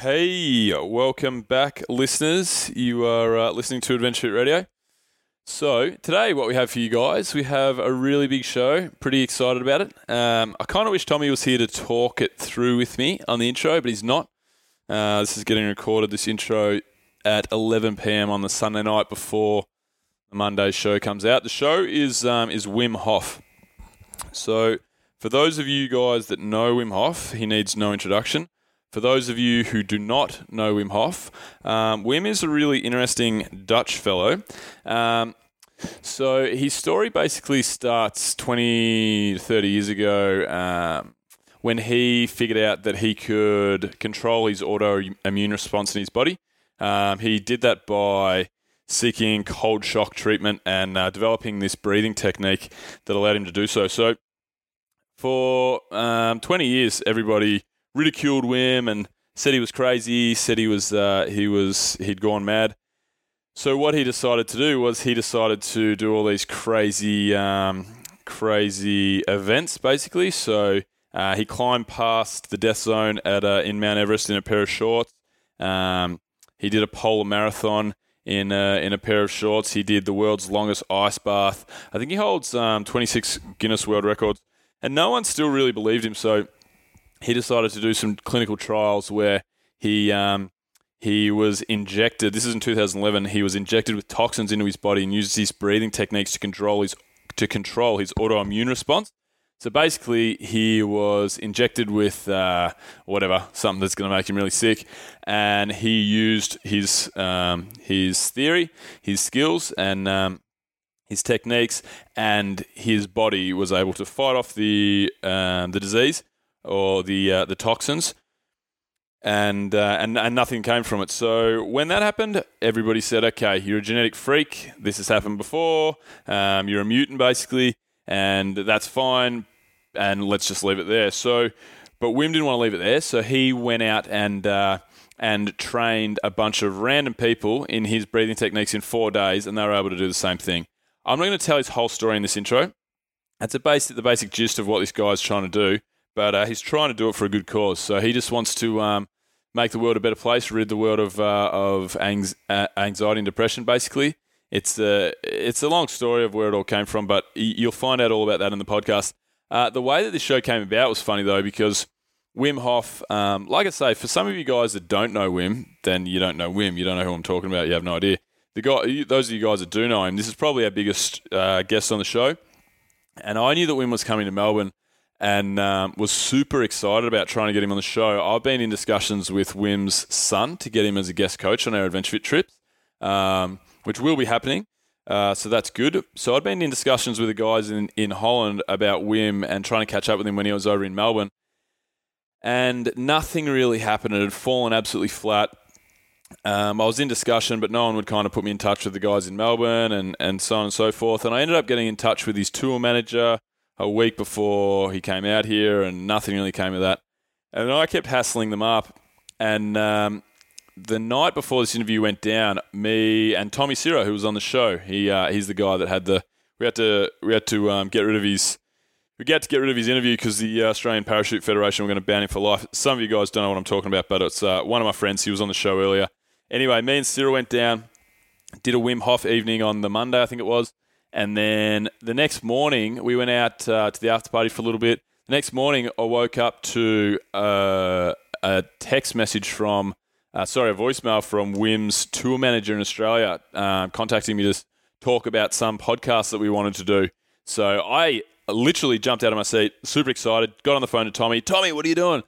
Hey, welcome back, listeners. You are uh, listening to Adventure Radio. So, today, what we have for you guys, we have a really big show. Pretty excited about it. Um, I kind of wish Tommy was here to talk it through with me on the intro, but he's not. Uh, this is getting recorded, this intro, at 11 p.m. on the Sunday night before the Monday show comes out. The show is um, is Wim Hof. So, for those of you guys that know Wim Hof, he needs no introduction. For those of you who do not know Wim Hof, um, Wim is a really interesting Dutch fellow. Um, so his story basically starts 20 30 years ago um, when he figured out that he could control his autoimmune response in his body. Um, he did that by seeking cold shock treatment and uh, developing this breathing technique that allowed him to do so. So for um, 20 years, everybody ridiculed Wim and said he was crazy, said he was uh, he was he'd gone mad. So what he decided to do was he decided to do all these crazy um, crazy events, basically. So uh, he climbed past the death zone at uh, in Mount Everest in a pair of shorts. Um, he did a polar marathon in a, in a pair of shorts. He did the world's longest ice bath. I think he holds um, 26 Guinness World Records, and no one still really believed him. So he decided to do some clinical trials where he um, he was injected. This is in 2011. He was injected with toxins into his body and used these breathing techniques to control his to control his autoimmune response. So basically, he was injected with uh, whatever something that's going to make him really sick, and he used his um, his theory, his skills, and um, his techniques, and his body was able to fight off the um, the disease or the uh, the toxins, and uh, and and nothing came from it. So when that happened, everybody said, "Okay, you're a genetic freak. This has happened before. Um, you're a mutant, basically, and that's fine. And let's just leave it there." So, but Wim didn't want to leave it there, so he went out and. Uh, and trained a bunch of random people in his breathing techniques in four days, and they were able to do the same thing. I'm not going to tell his whole story in this intro. That's a basic, the basic gist of what this guy's trying to do but uh, he's trying to do it for a good cause. So he just wants to um, make the world a better place, rid the world of uh, of uh, anxiety and depression. Basically, it's a it's a long story of where it all came from, but you'll find out all about that in the podcast. Uh, the way that this show came about was funny though because Wim Hof, um, like I say, for some of you guys that don't know Wim, then you don't know Wim. You don't know who I'm talking about. You have no idea. The guy, those of you guys that do know him, this is probably our biggest uh, guest on the show. And I knew that Wim was coming to Melbourne and um, was super excited about trying to get him on the show. I've been in discussions with Wim's son to get him as a guest coach on our Adventure Fit trips, um, which will be happening. Uh, so that's good. So I'd been in discussions with the guys in, in Holland about Wim and trying to catch up with him when he was over in Melbourne. And nothing really happened. It had fallen absolutely flat. Um, I was in discussion, but no one would kind of put me in touch with the guys in Melbourne and, and so on and so forth. And I ended up getting in touch with his tour manager a week before he came out here, and nothing really came of that. And I kept hassling them up. And um, the night before this interview went down, me and Tommy Ciro, who was on the show, he uh, he's the guy that had the we had to we had to um, get rid of his we had to get rid of his interview because the Australian Parachute Federation were going to ban him for life. Some of you guys don't know what I'm talking about, but it's uh, one of my friends. He was on the show earlier. Anyway, me and Ciro went down, did a Wim Hof evening on the Monday, I think it was, and then the next morning, we went out uh, to the after party for a little bit. The next morning, I woke up to uh, a text message from, uh, sorry, a voicemail from Wim's tour manager in Australia um, contacting me to talk about some podcast that we wanted to do. So I literally jumped out of my seat, super excited, got on the phone to Tommy. Tommy, what are you doing?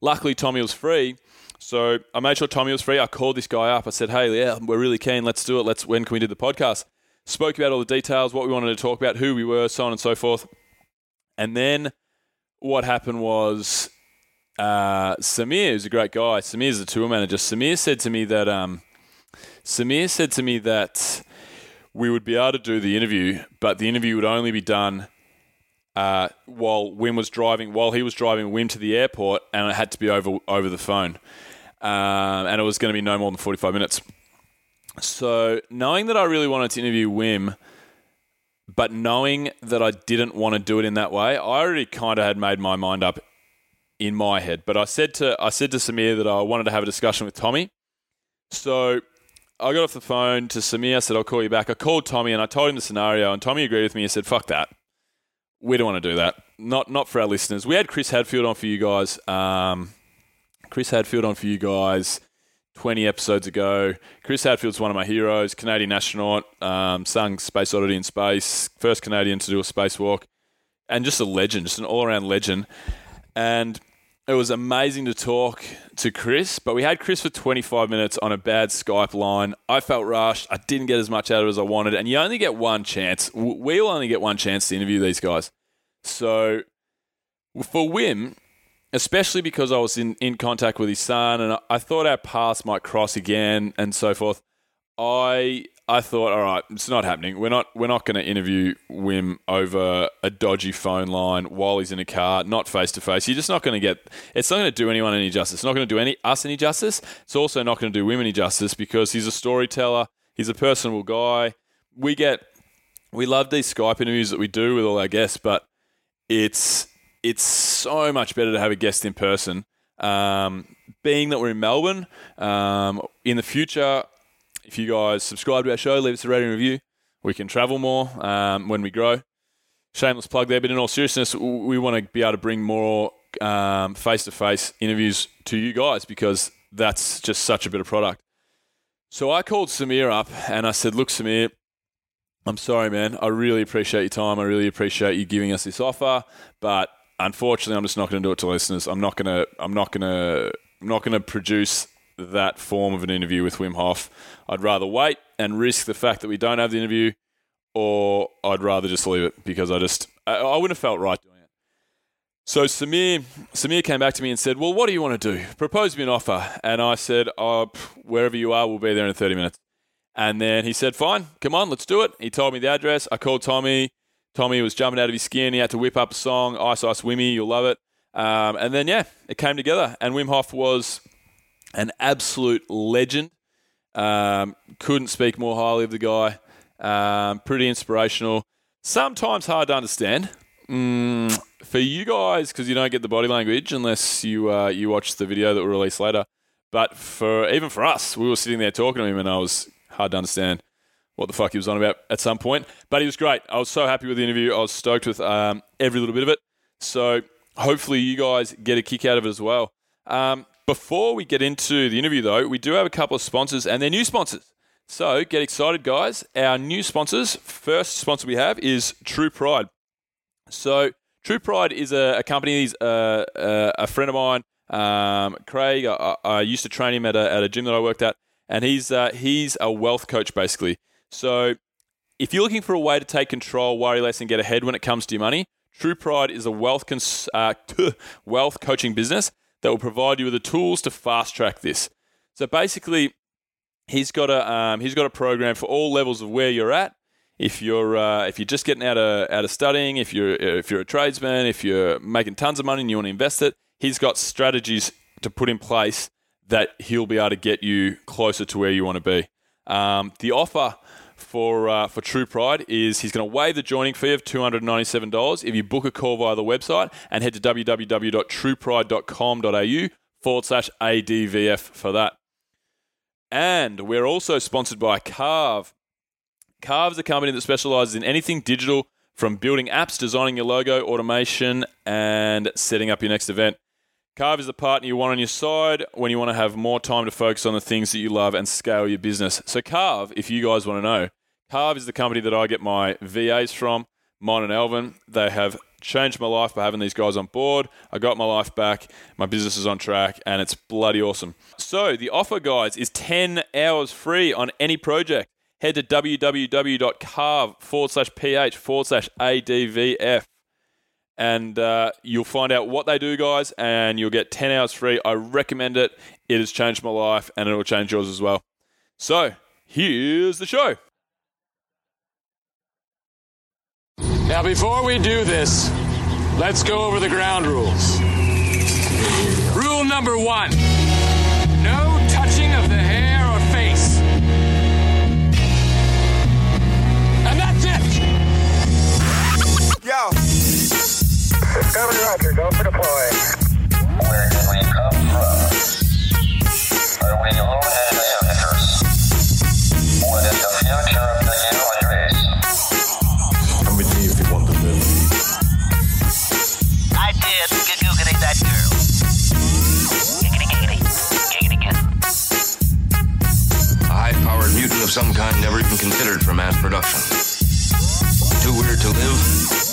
Luckily, Tommy was free. So I made sure Tommy was free. I called this guy up. I said, "Hey, yeah, we're really keen. Let's do it. Let's. When can we do the podcast?" Spoke about all the details, what we wanted to talk about, who we were, so on and so forth. And then what happened was uh, Samir, who's a great guy, Samir's the tour manager. Samir said to me that um, Samir said to me that we would be able to do the interview, but the interview would only be done uh, while Wim was driving, while he was driving Wim to the airport, and it had to be over over the phone, um, and it was going to be no more than forty five minutes. So, knowing that I really wanted to interview Wim, but knowing that I didn't want to do it in that way, I already kind of had made my mind up in my head. But I said to I said to Samir that I wanted to have a discussion with Tommy. So I got off the phone to Samir. I said I'll call you back. I called Tommy and I told him the scenario, and Tommy agreed with me. He said, "Fuck that. We don't want to do that. Not not for our listeners. We had Chris Hadfield on for you guys. Um, Chris Hadfield on for you guys." 20 episodes ago. Chris Hadfield's one of my heroes, Canadian astronaut, um, sung Space Oddity in Space, first Canadian to do a spacewalk, and just a legend, just an all around legend. And it was amazing to talk to Chris, but we had Chris for 25 minutes on a bad Skype line. I felt rushed. I didn't get as much out of it as I wanted. And you only get one chance. We'll only get one chance to interview these guys. So for Wim, especially because I was in, in contact with his son and I thought our paths might cross again and so forth. I I thought, all right, it's not happening. We're not we're not going to interview Wim over a dodgy phone line while he's in a car, not face to face. You're just not going to get. It's not going to do anyone any justice. It's not going to do any us any justice. It's also not going to do Wim any justice because he's a storyteller. He's a personable guy. We get we love these Skype interviews that we do with all our guests, but it's it's so much better to have a guest in person. Um, being that we're in Melbourne, um, in the future, if you guys subscribe to our show, leave us a rating review. We can travel more um, when we grow. Shameless plug there, but in all seriousness, we want to be able to bring more face to face interviews to you guys because that's just such a better product. So I called Samir up and I said, Look, Samir, I'm sorry, man. I really appreciate your time. I really appreciate you giving us this offer, but unfortunately, I'm just not going to do it to listeners. I'm not going to. I'm not going to. I'm not going to produce that form of an interview with Wim Hof. I'd rather wait and risk the fact that we don't have the interview, or I'd rather just leave it because I just I, I wouldn't have felt right doing it. So Samir Samir came back to me and said, "Well, what do you want to do? Propose me an offer." And I said, "Oh, wherever you are, we'll be there in 30 minutes." And then he said, "Fine, come on, let's do it." He told me the address. I called Tommy. Tommy was jumping out of his skin. He had to whip up a song, Ice Ice Wimmy, you'll love it. Um, and then, yeah, it came together. And Wim Hof was an absolute legend. Um, couldn't speak more highly of the guy. Um, pretty inspirational. Sometimes hard to understand. Mm, for you guys, because you don't get the body language unless you uh, you watch the video that will release later. But for even for us, we were sitting there talking to him, and I was hard to understand what the fuck he was on about at some point. But he was great. I was so happy with the interview. I was stoked with um, every little bit of it. So hopefully you guys get a kick out of it as well. Um, before we get into the interview, though, we do have a couple of sponsors and they're new sponsors. So get excited, guys. Our new sponsors, first sponsor we have is True Pride. So True Pride is a, a company, he's a, a, a, friend of mine, um, Craig. I, I, used to train him at a, at a gym that I worked at, and he's uh, he's a wealth coach basically. So if you're looking for a way to take control, worry less, and get ahead when it comes to your money, True Pride is a wealth cons- uh, wealth coaching business that will provide you with the tools to fast track this. So basically, he's got a um, he's got a program for all levels of where you're at. If you're uh, if you're just getting out of out of studying, if you're if you're a tradesman, if you're making tons of money and you want to invest it, he's got strategies to put in place that he'll be able to get you closer to where you want to be. Um, the offer for uh, for True Pride is he's going to waive the joining fee of $297 if you book a call via the website and head to www.truepride.com.au forward slash ADVF for that. And we're also sponsored by Carve. Carve is a company that specializes in anything digital from building apps, designing your logo, automation, and setting up your next event. Carve is the partner you want on your side when you want to have more time to focus on the things that you love and scale your business. So, Carve, if you guys want to know, Carve is the company that I get my VAs from, mine and Elvin. They have changed my life by having these guys on board. I got my life back, my business is on track, and it's bloody awesome. So, the offer, guys, is 10 hours free on any project. Head to www.carve forward slash ph forward slash ADVF and uh, you'll find out what they do, guys, and you'll get 10 hours free. I recommend it. It has changed my life, and it will change yours as well. So, here's the show. Now, before we do this, let's go over the ground rules. Rule number one no touching of the hair or face. And that's it! Yo. Discovery Roger, go for deploy. Where did we come from? Are we loaded inhibitors? What is the future of the human race? Come with me if you want to live. I did giggity that girl. A high-powered mutant of some kind never even considered for mass production. Too weird to live?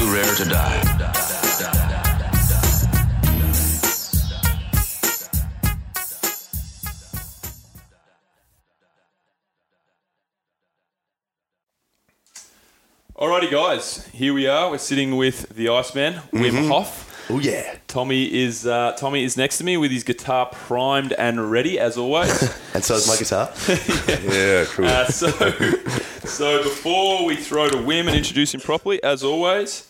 Too rare to die. Alrighty, guys, here we are. We're sitting with the Iceman, Wim Hof. Oh yeah. Tommy is uh, Tommy is next to me with his guitar primed and ready as always. And so is my guitar. Yeah, cool. Uh, so, so before we throw to Wim and introduce him properly, as always,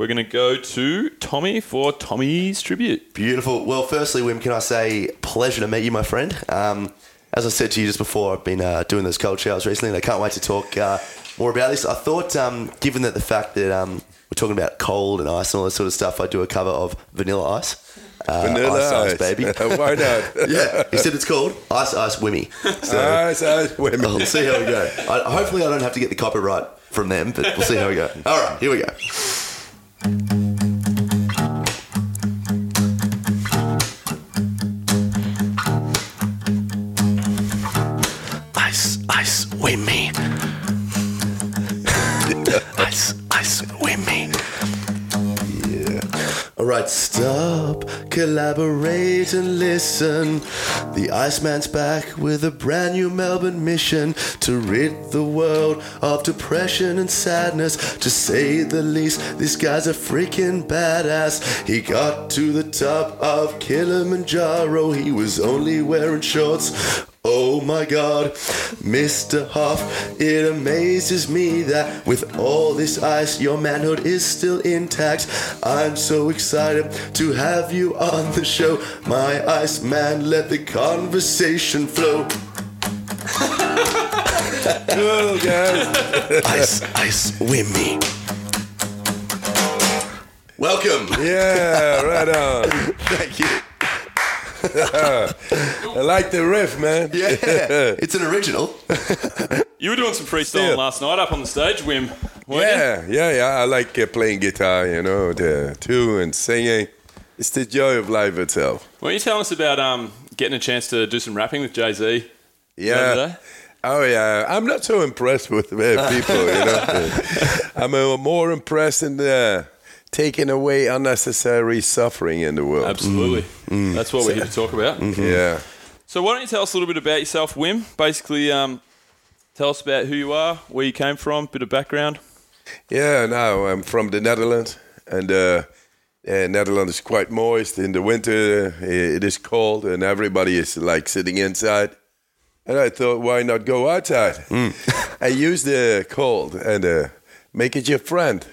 we're going to go to Tommy for Tommy's tribute. Beautiful. Well, firstly, Wim, can I say pleasure to meet you, my friend. Um, as I said to you just before, I've been uh, doing those cold showers recently, and I can't wait to talk uh, more about this. I thought, um, given that the fact that um, we're talking about cold and ice and all this sort of stuff, I'd do a cover of Vanilla Ice. Uh, Vanilla ice, ice, baby. Why not? yeah, he said it's called Ice Ice Wimmy. So Ice, ice, Wimmy. we'll see how we go. I, hopefully, I don't have to get the copyright from them, but we'll see how we go. All right, here we go. Ice, ice, with me. ice, ice. All right, stop, collaborate, and listen. The Iceman's back with a brand new Melbourne mission to rid the world of depression and sadness. To say the least, this guy's a freaking badass. He got to the top of Kilimanjaro, he was only wearing shorts. Oh my god, Mr. Hof, it amazes me that with all this ice, your manhood is still intact. I'm so excited to have you on the show. My ice man, let the conversation flow. Cool, guys. Ice, ice, Wimmy. Welcome. Yeah, right on. Thank you. I like the riff, man. Yeah, it's an original. You were doing some freestyling Still. last night up on the stage, Wim. weren't you? Yeah, yeah, yeah. I like uh, playing guitar, you know, the tune and singing. It's the joy of life itself. Weren't you telling us about um, getting a chance to do some rapping with Jay Z? Yeah. Oh yeah, I'm not so impressed with uh, people, you know. I'm uh, more impressed in uh, taking away unnecessary suffering in the world. Absolutely. That's what we're here to talk about. Yeah. So why don't you tell us a little bit about yourself, Wim? Basically, um, tell us about who you are, where you came from, bit of background. Yeah, now I'm from the Netherlands, and uh, uh, Netherlands is quite moist. In the winter, uh, it is cold, and everybody is like sitting inside. And I thought, why not go outside? I use the cold and uh, make it your friend.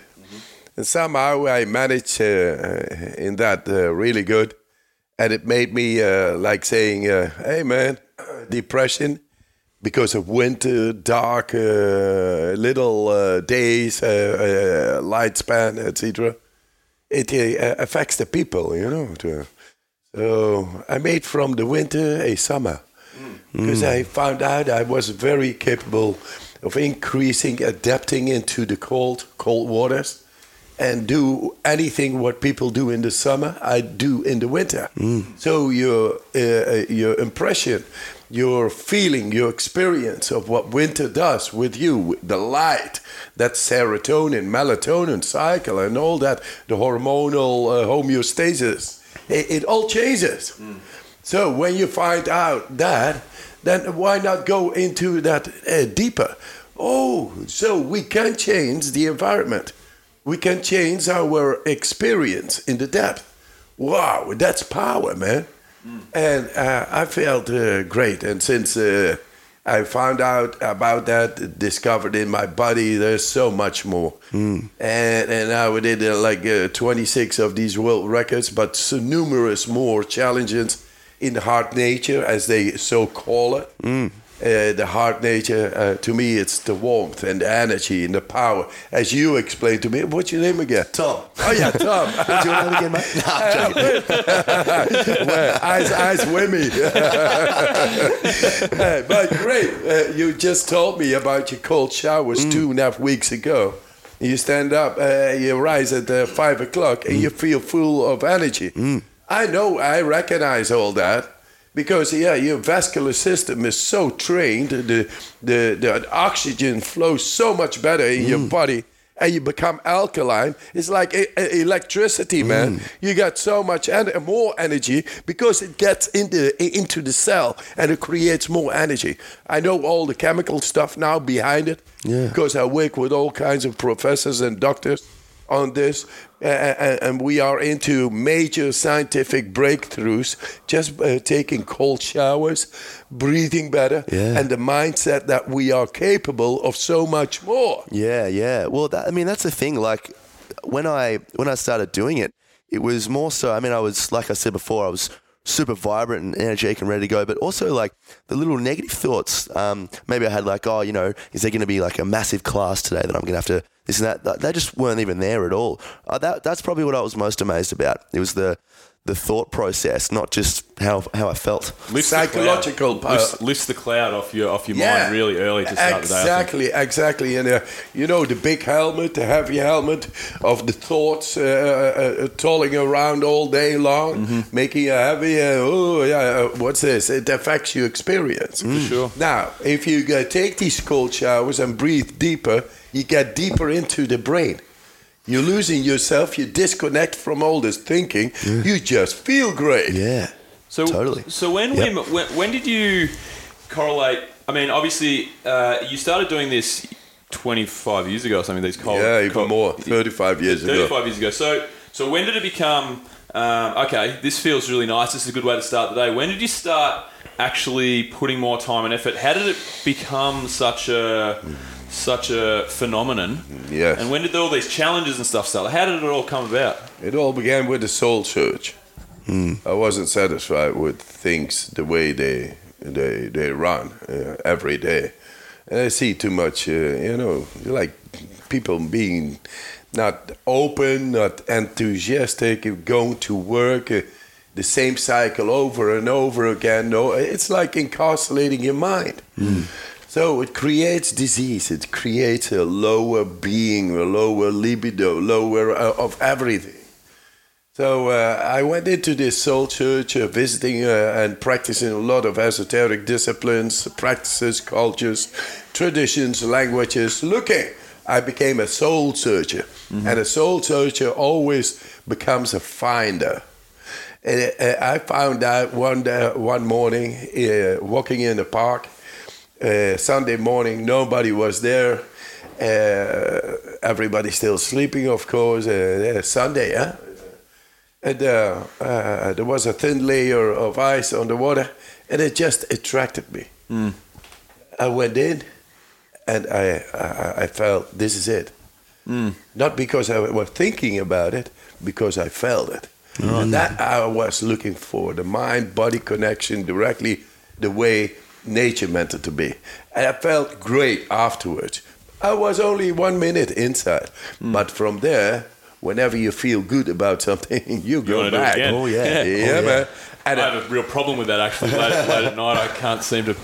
And somehow I managed uh, uh, in that uh, really good. And it made me uh, like saying, uh, hey man, depression because of winter, dark, uh, little uh, days, uh, uh, light span, etc. It uh, affects the people, you know. so I made from the winter a summer because I found out I was very capable of increasing, adapting into the cold, cold waters, and do anything what people do in the summer, I do in the winter. So your uh, uh, your impression, your feeling, your experience of what winter does with you, the light, that serotonin, melatonin cycle, and all that, the hormonal uh, homeostasis, it, it all changes. So when you find out that, then why not go into that uh, deeper? Oh, so we can change the environment. We can change our experience in the depth. Wow, that's power, man. And uh, I felt uh, great. And since uh, I found out about that, discovered in my body, there's so much more. And, and now we did uh, like uh, 26 of these world records, but so numerous more challenges in the hard nature, as they so call it. Uh, the hard nature, uh, to me, it's the warmth and the energy and the power. As you explained to me, what's your name again? Tom. Oh, yeah, Tom. Do you want that again, mate? No, I'm joking. eyes, eyes, women. Uh, but great. Uh, you just told me about your cold showers two and a half weeks ago. You stand up, uh, you rise at uh, five o'clock, and you feel full of energy. I know, I recognize all that because yeah, your vascular system is so trained, the the, the oxygen flows so much better in Mm. your body. And you become alkaline. It's like e- e- electricity, man. Mm. You got so much en- more energy because it gets into into the cell and it creates more energy. I know all the chemical stuff now behind it Yeah. because I work with all kinds of professors and doctors on this, and, and we are into major scientific breakthroughs. Just uh, taking cold showers, breathing better, Yeah. and the mindset that we are capable of so much more. Yeah, yeah. Well, that, I mean, that's the thing. Like when I when I started doing it, it was more so. I mean, I was like I said before, I was super vibrant and energetic and ready to go. But also like the little negative thoughts. Um, maybe I had like, oh, you know, is there going to be like a massive class today that I'm going to have to this and that? They just weren't even there at all. Uh, that that's probably what I was most amazed about. It was the the thought process, not just how how I felt. Lifts the Psychological cloud. power. Lifts, lifts the cloud off your off your mind really early to start the day. Exactly, exactly. And uh, you know, the big helmet, the heavy helmet of the thoughts uh, uh, uh, tolling around all day long, Mm-hmm. making you heavy. Uh, oh, yeah, uh, what's this? It affects your experience. For sure. Now, if you uh, take these cold showers and breathe deeper, you get deeper into the brain. You're losing yourself. You disconnect from all this thinking. You just feel great. Yeah. So Totally. So when, Yep. Wim, when when did you correlate? I mean, obviously, uh, you started doing this 25 years ago or something. These cold, Yeah, even cold- more. 35 years ago. 35 years ago. So so when did it become? Um, okay, this feels really nice. This is a good way to start the day. When did you start actually putting more time and effort? How did it become such a such a phenomenon? Yes. And when did all these challenges and stuff start? How did it all come about? It all began with the soul search. I wasn't satisfied with things the way they they they run uh, every day, and I see too much. Uh, you know, like people being not open, not enthusiastic, going to work. Uh, the same cycle over and over again. No, it's like incarcerating your mind. So it creates disease. It creates a lower being, a lower libido, lower uh, of everything. So uh, I went into this soul church, uh, visiting uh, and practicing a lot of esoteric disciplines, practices, cultures, traditions, languages. Looking, I became a soul searcher, and a soul searcher always becomes a finder. And uh, I found out one day, one morning, uh, walking in the park, uh, Sunday morning, nobody was there. Uh, everybody still sleeping, of course. Uh, Sunday, huh? And uh, uh, there was a thin layer of ice on the water, and it just attracted me. I went in, and I, I, I felt this is it. Not because I was thinking about it, because I felt it. And that I was looking for the mind body connection directly the way nature meant it to be. And I felt great afterwards. I was only one minute inside, hmm. but from there, whenever you feel good about something, you go wanna do it back. again. Oh, yeah. yeah, Oh, yeah. man. And I have a real problem with that actually. Late, late at night, I can't seem to.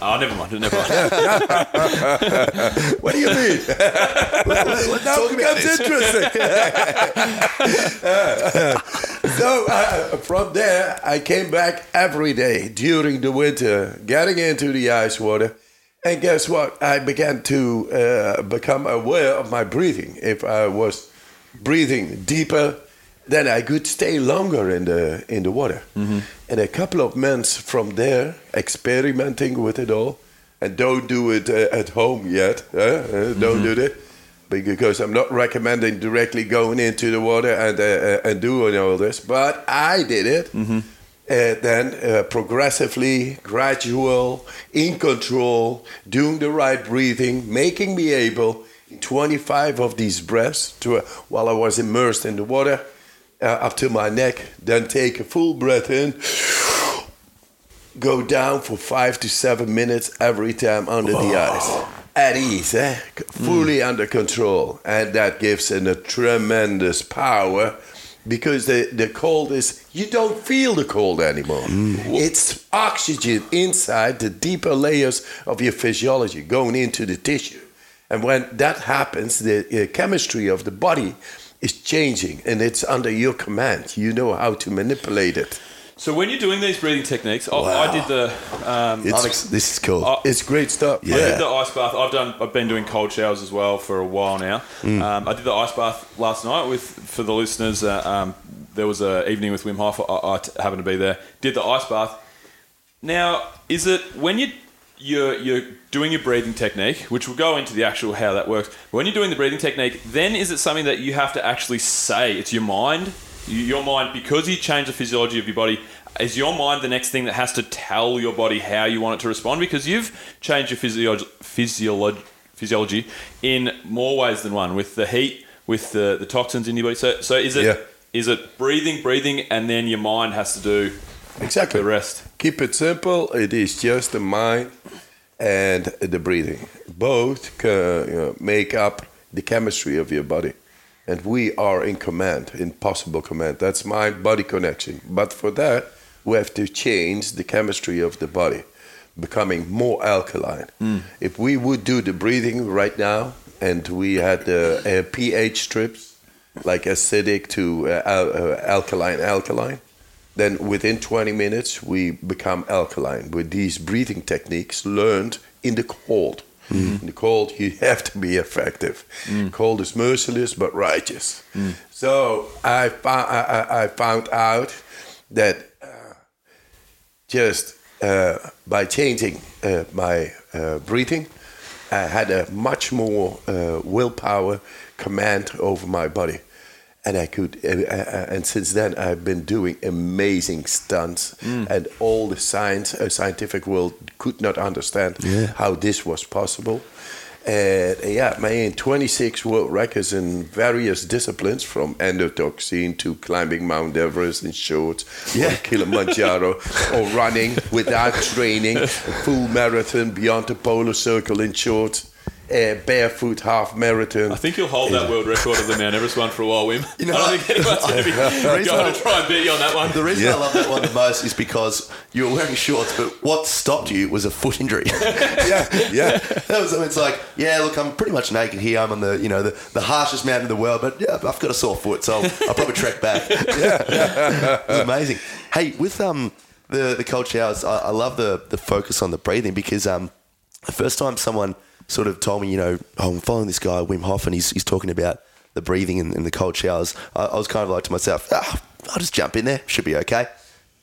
Oh, never mind. Never mind. What do you mean? now talk it becomes interesting. so uh, from there, I came back every day during the winter, getting into the ice water. And guess what? I began to uh, become aware of my breathing. If I was breathing deeper, then I could stay longer in the in the water. And a couple of months from there, experimenting with it all, and don't do it uh, at home yet. uh, uh, don't do that because I'm not recommending directly going into the water and uh, uh, and doing all this. But I did it. Uh, then uh, progressively, gradual, in control, doing the right breathing, making me able, in 25 of these breaths to, uh, while I was immersed in the water, uh, up to my neck, then take a full breath in, go down for five to seven minutes every time under the ice. At ease, eh? fully under control. And that gives it a tremendous power because the, the cold is, you don't feel the cold anymore. It's oxygen inside the deeper layers of your physiology going into the tissue. And when that happens, the uh, chemistry of the body is changing and it's under your command. You know how to manipulate it. So when you're doing these breathing techniques, I, I did the um, I'm ex- this is cool. I- It's great stuff. I Yeah. did the ice bath. I've done. I've been doing cold showers as well for a while now. Mm. Um, I did the ice bath last night with for the listeners. Uh, um, there was a evening with Wim Hof. I, I happened to be there. Did the ice bath. Now, is it when you you're you're doing your breathing technique, which we'll go into the actual how that works. But When you're doing the breathing technique, then is it something that you have to actually say? It's your mind. Your mind, because you change the physiology of your body, is your mind the next thing that has to tell your body how you want it to respond? Because you've changed your physio- physiolo- physiology in more ways than one, with the heat, with the, the toxins in your body. So, so is it is Yeah. it breathing, breathing, and then your mind has to do Exactly. the rest? Keep it simple. It is just the mind and the breathing. Both uh, you know, make up the chemistry of your body. And we are in command, in possible command. That's mind body connection. But for that, we have to change the chemistry of the body, becoming more alkaline. If we would do the breathing right now and we had the uh, pH strips, like acidic to uh, al- uh, alkaline, alkaline, then within 20 minutes we become alkaline with these breathing techniques learned in the cold. In the cold, you have to be effective. Cold is merciless but righteous. So I, fou- I, I- I found out that uh, just uh, by changing uh, my uh, breathing, I had a much more uh, willpower, command over my body, and I could. Uh, uh, and since then, I've been doing amazing stunts, and all the science, uh, scientific world could not understand how this was possible. And uh, yeah, man, 26 world records in various disciplines, from endotoxin to climbing Mount Everest in shorts, Yeah. Kilimanjaro, or running without training, a full marathon beyond the polar circle in shorts, a barefoot half marathon. I think you'll hold that world record of the Mount Everest one for a while, Wim. You know I don't think anyone's going to be going to try and beat you on that one. The reason I love that one the most is because you were wearing shorts, but what stopped you was a foot injury. yeah, yeah. that was it's like, yeah, look, I'm pretty much naked here. I'm on the you know the, the harshest mountain in the world, but yeah, I've got a sore foot, so I'll, I'll probably trek back. yeah, it's amazing. Hey, with um the the cold showers, I, I love the the focus on the breathing because um the first time someone sort of told me, you know, oh, I'm following this guy Wim Hof, and he's he's talking about the breathing and, and the cold showers. I, I was kind of like to myself, ah, I'll just jump in there, should be okay.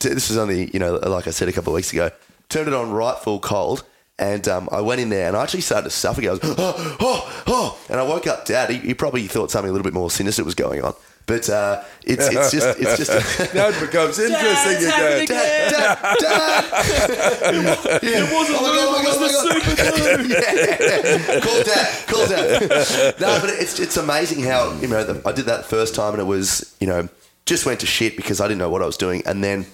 This was only, you know, like I said a couple of weeks ago. Turned it on right full cold, and um, I went in there and I actually started to suffocate. I was, oh, oh, oh, and I woke up Dad. He, he probably thought something a little bit more sinister was going on, but uh, it's it's just it's just. now it becomes interesting again. Dad, Dad, Dad. It wasn't Oh my God, Lou, oh my it was God, the oh super glue. yeah. Call dad. Call dad. No, but it's it's amazing how you know the, I did that the first time and it was you know just went to shit because I didn't know what I was doing, and then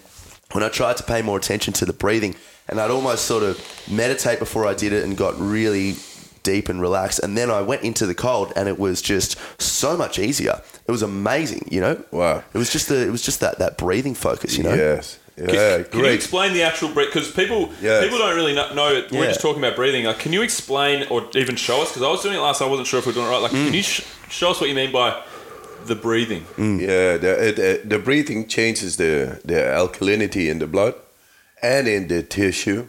when I tried to pay more attention to the breathing, and I'd almost sort of meditate before I did it and got really deep and relaxed, and then I went into the cold and it was just so much easier. It was amazing, you know. Wow. It was just the it was just that that breathing focus, you know. Yes. Yeah, can you explain the actual breath? Because people Yes. people don't really know. know it. We're Yeah. just talking about breathing. Like, can you explain or even show us? Because I was doing it last. I wasn't sure if we are doing it right. Like, Mm. can you sh- show us what you mean by the breathing? Yeah, the, it, uh, the breathing changes the, the alkalinity in the blood and in the tissue.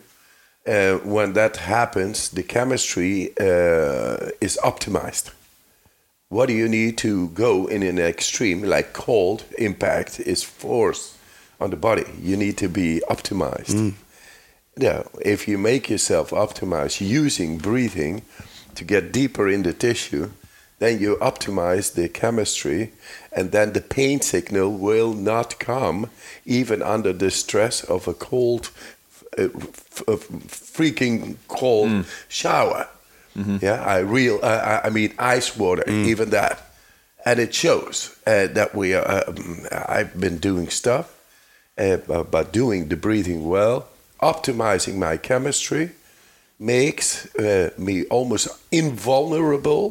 Uh, when that happens, the chemistry uh, is optimized. What do you need to go in an extreme, like cold impact, is force on the body. You need to be optimized. Now, if you make yourself optimized using breathing to get deeper in the tissue, then you optimize the chemistry, and then the pain signal will not come even under the stress of a cold, uh, f- f- freaking cold shower. Yeah, I real, I I- mean ice water, even that, and it shows uh, that we are. Um, I've been doing stuff uh, but doing the breathing well, optimizing my chemistry, makes uh, me almost invulnerable.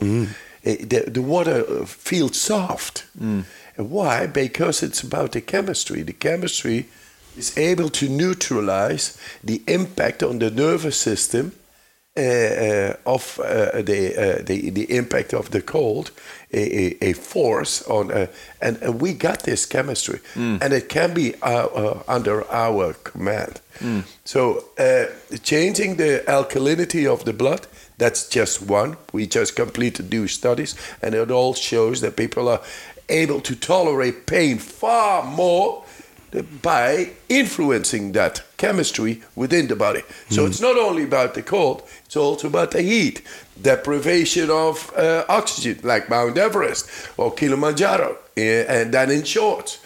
Uh, The, the water uh, feels soft. And why? Because it's about the chemistry. The chemistry is able to neutralize the impact on the nervous system uh, uh, of uh, the, uh, the the impact of the cold, a, a, a force on, uh, and, and we got this chemistry, and it can be uh, uh, under our command. So uh, changing the alkalinity of the blood, that's just one. We just completed new studies, and it all shows that people are able to tolerate pain far more by influencing that chemistry within the body. So it's not only about the cold, it's also about the heat, deprivation of uh, oxygen, like Mount Everest or Kilimanjaro, eh, and then in shorts.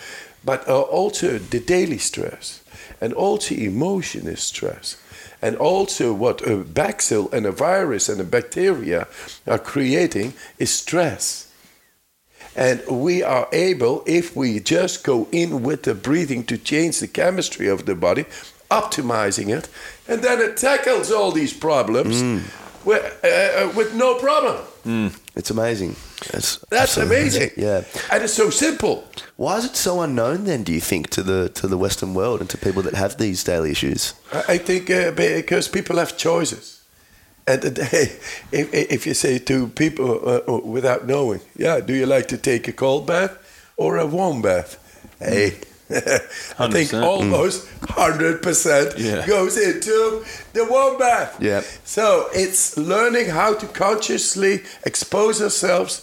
But uh, also the daily stress, and also emotion is stress. And also, what a bacil and a virus and a bacteria are creating is stress. And we are able, if we just go in with the breathing to change the chemistry of the body, optimizing it, and then it tackles all these problems with, uh, with no problem. It's amazing. That's, That's amazing. Yeah. And it's so simple. Why is it so unknown then? Do you think to the to the Western world and to people that have these daily issues? I I think uh, because people have choices. And the day, if, if you say to people uh, without knowing, yeah, do you like to take a cold bath or a warm bath? Hey, I think almost 100% Yeah. goes into the warm bath. Yeah. So it's learning how to consciously expose ourselves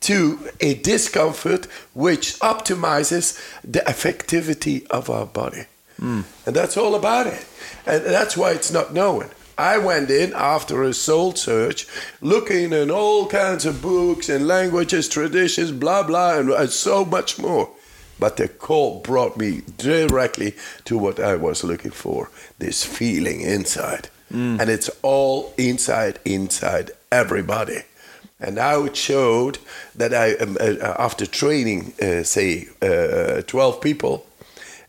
to a discomfort which optimizes the effectivity of our body. And that's all about it. And that's why it's not known. I went in after a soul search, looking in all kinds of books and languages, traditions, blah, blah, and, and so much more. But the call brought me directly to what I was looking for this feeling inside. And it's all inside, inside everybody. And now it showed that I, um, uh, after training, uh, say, uh, 12 people,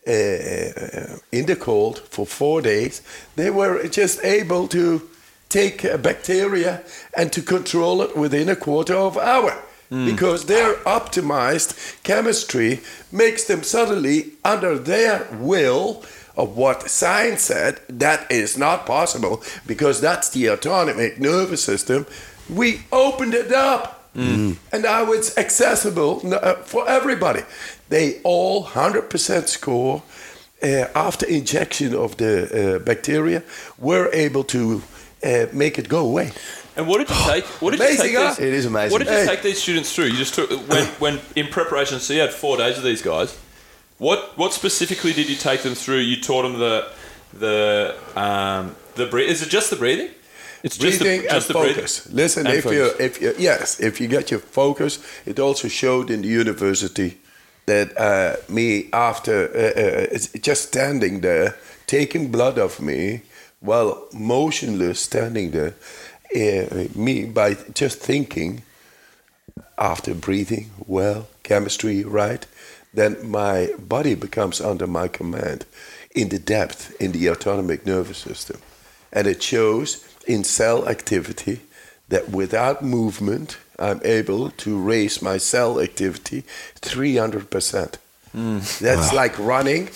uh, in the cold for four days, they were just able to take a bacteria and to control it within a quarter of an hour. Because their optimized chemistry makes them suddenly under their will of what science said that is not possible because that's the autonomic nervous system. We opened it up and now it's accessible uh, for everybody. They all 100% score uh, after injection of the uh, bacteria. We're able to uh, make it go away. And what did you take? What did you take? huh? These, It is amazing. What did you Hey. take these students through? You just took when, when in preparation. So you had four days of these guys. What what specifically did you take them through? You taught them the the um, the breath. Is it just the breathing? It's just breathing the, just and focus. Listen, And if you if you yes, if you get your focus, it also showed in the university that uh, me after uh, uh, just standing there, taking blood of me while motionless, standing there, uh, me by just thinking after breathing well, chemistry right, then my body becomes under my command in the depth in the autonomic nervous system. And it shows in cell activity that without movement, I'm able to raise my cell activity 300%. Hmm. That's like running,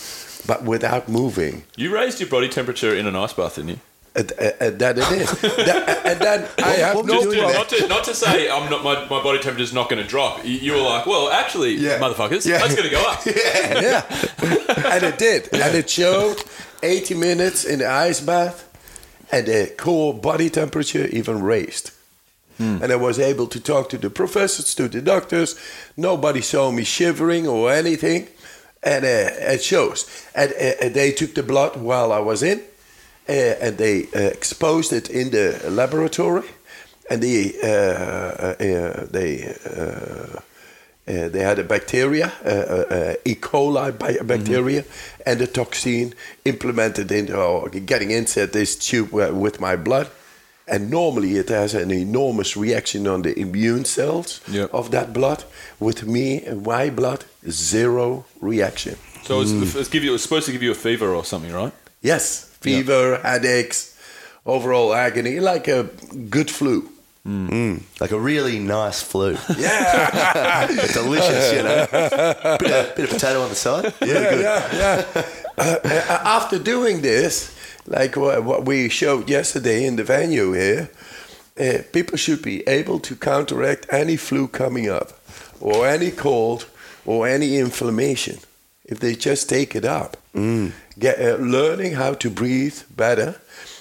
but without moving. You raised your body temperature in an ice bath, didn't you? And, and that it is. That- and then I have what were no you doing Not to, not to say I'm not my, my body is not going to drop. You, you were like, well, actually, Yeah. motherfuckers, Yeah. that's going to go up. yeah, yeah. and it did. And it showed 80 minutes in the ice bath, and the core body temperature even raised. And I was able to talk to the professors, to the doctors. Nobody saw me shivering or anything. And uh, it shows. And uh, they took the blood while I was in, uh, and they uh, exposed it in the laboratory. And they, uh, uh, uh, they uh, they had a bacteria, uh, uh, uh, E. coli bi- bacteria, and a toxin implemented into or getting inside this tube with my blood. And normally it has an enormous reaction on the immune cells Yep. of that blood. With me and my blood, zero reaction. So it's, it's, give you, it's supposed to give you a fever or something, right? Yes, fever, headaches, overall agony, like a good flu. Like a really nice flu. Yeah, Delicious, you know. Bit of, bit of potato on the side. Really yeah, good. yeah, yeah. Uh, uh, after doing this, like what, what we showed yesterday in the venue here, uh, people should be able to counteract any flu coming up, or any cold, or any inflammation if they just take it up. Get, uh, learning how to breathe better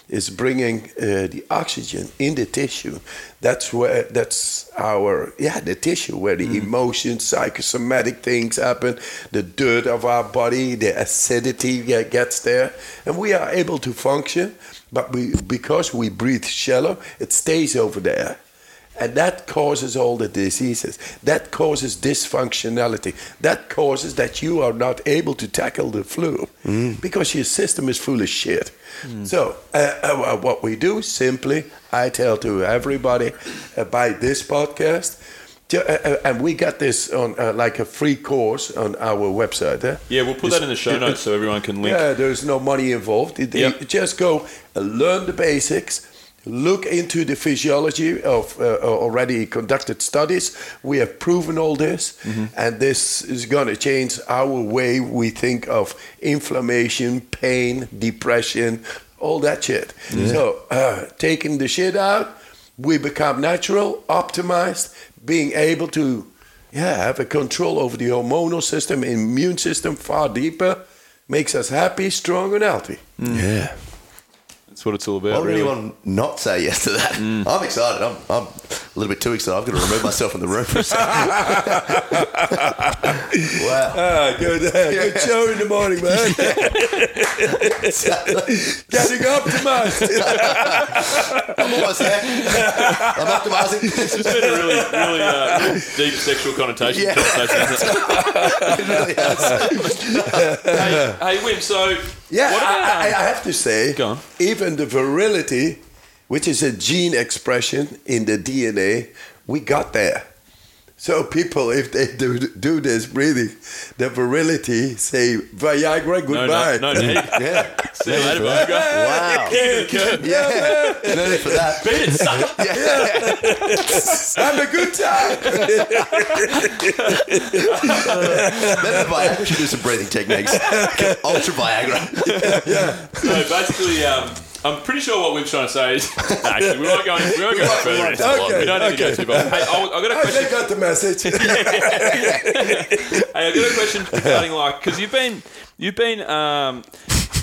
is bringing uh, the oxygen in the tissue. That's where that's our yeah the tissue where the emotions, psychosomatic things happen. The dirt of our body, the acidity get- gets there, and we are able to function. But we because we breathe shallow, it stays over there. And that causes all the diseases. That causes dysfunctionality. That causes that you are not able to tackle the flu because your system is full of shit. So, uh, uh, what we do simply, I tell to everybody uh, by this podcast, uh, uh, and we got this on uh, like a free course on our website. eh? Yeah, we'll put that in the show notes so everyone can link. Yeah, there's no money involved. It- Yep. Just go and learn the basics. Look into the physiology of uh, already conducted studies. We have proven all this, Mm-hmm. and this is going to change our way we think of inflammation, pain, depression, all that shit. So, uh, taking the shit out, we become natural, optimized, being able to yeah, have a control over the hormonal system, immune system far deeper, makes us happy, strong, and healthy. Yeah. That's what it's all about. Why would really. anyone not say yes to that? I'm excited. I'm, I'm a little bit too excited. I've got to remove myself from the room for a second. wow. Ah, good, uh, good show in the morning, man. Getting optimized. I'm almost there. I'm optimizing. This has been a really, really uh, deep sexual connotation Yeah. conversation. It? It really has. hey, hey, Wim. So, Yeah, I, I, I have to say, even the virility, which is a gene expression in the DNA, we got there. So people, if they do, do this breathing, the virility say Viagra goodbye. no, no need. Yeah. See you later, bye. Go. Wow. Yeah. No need for that. Beat it, sucker. Have a good time. Maybe Viagra should do some breathing techniques. Ultra Viagra. yeah. So basically, um, I'm pretty sure what we're trying to say is actually we won't go any, we won't go any further. into it. Okay, we don't need to okay. go too far. Hey, I'll, I've got a question. I got the message. Hey, I've got a question regarding like because you've been you've been um,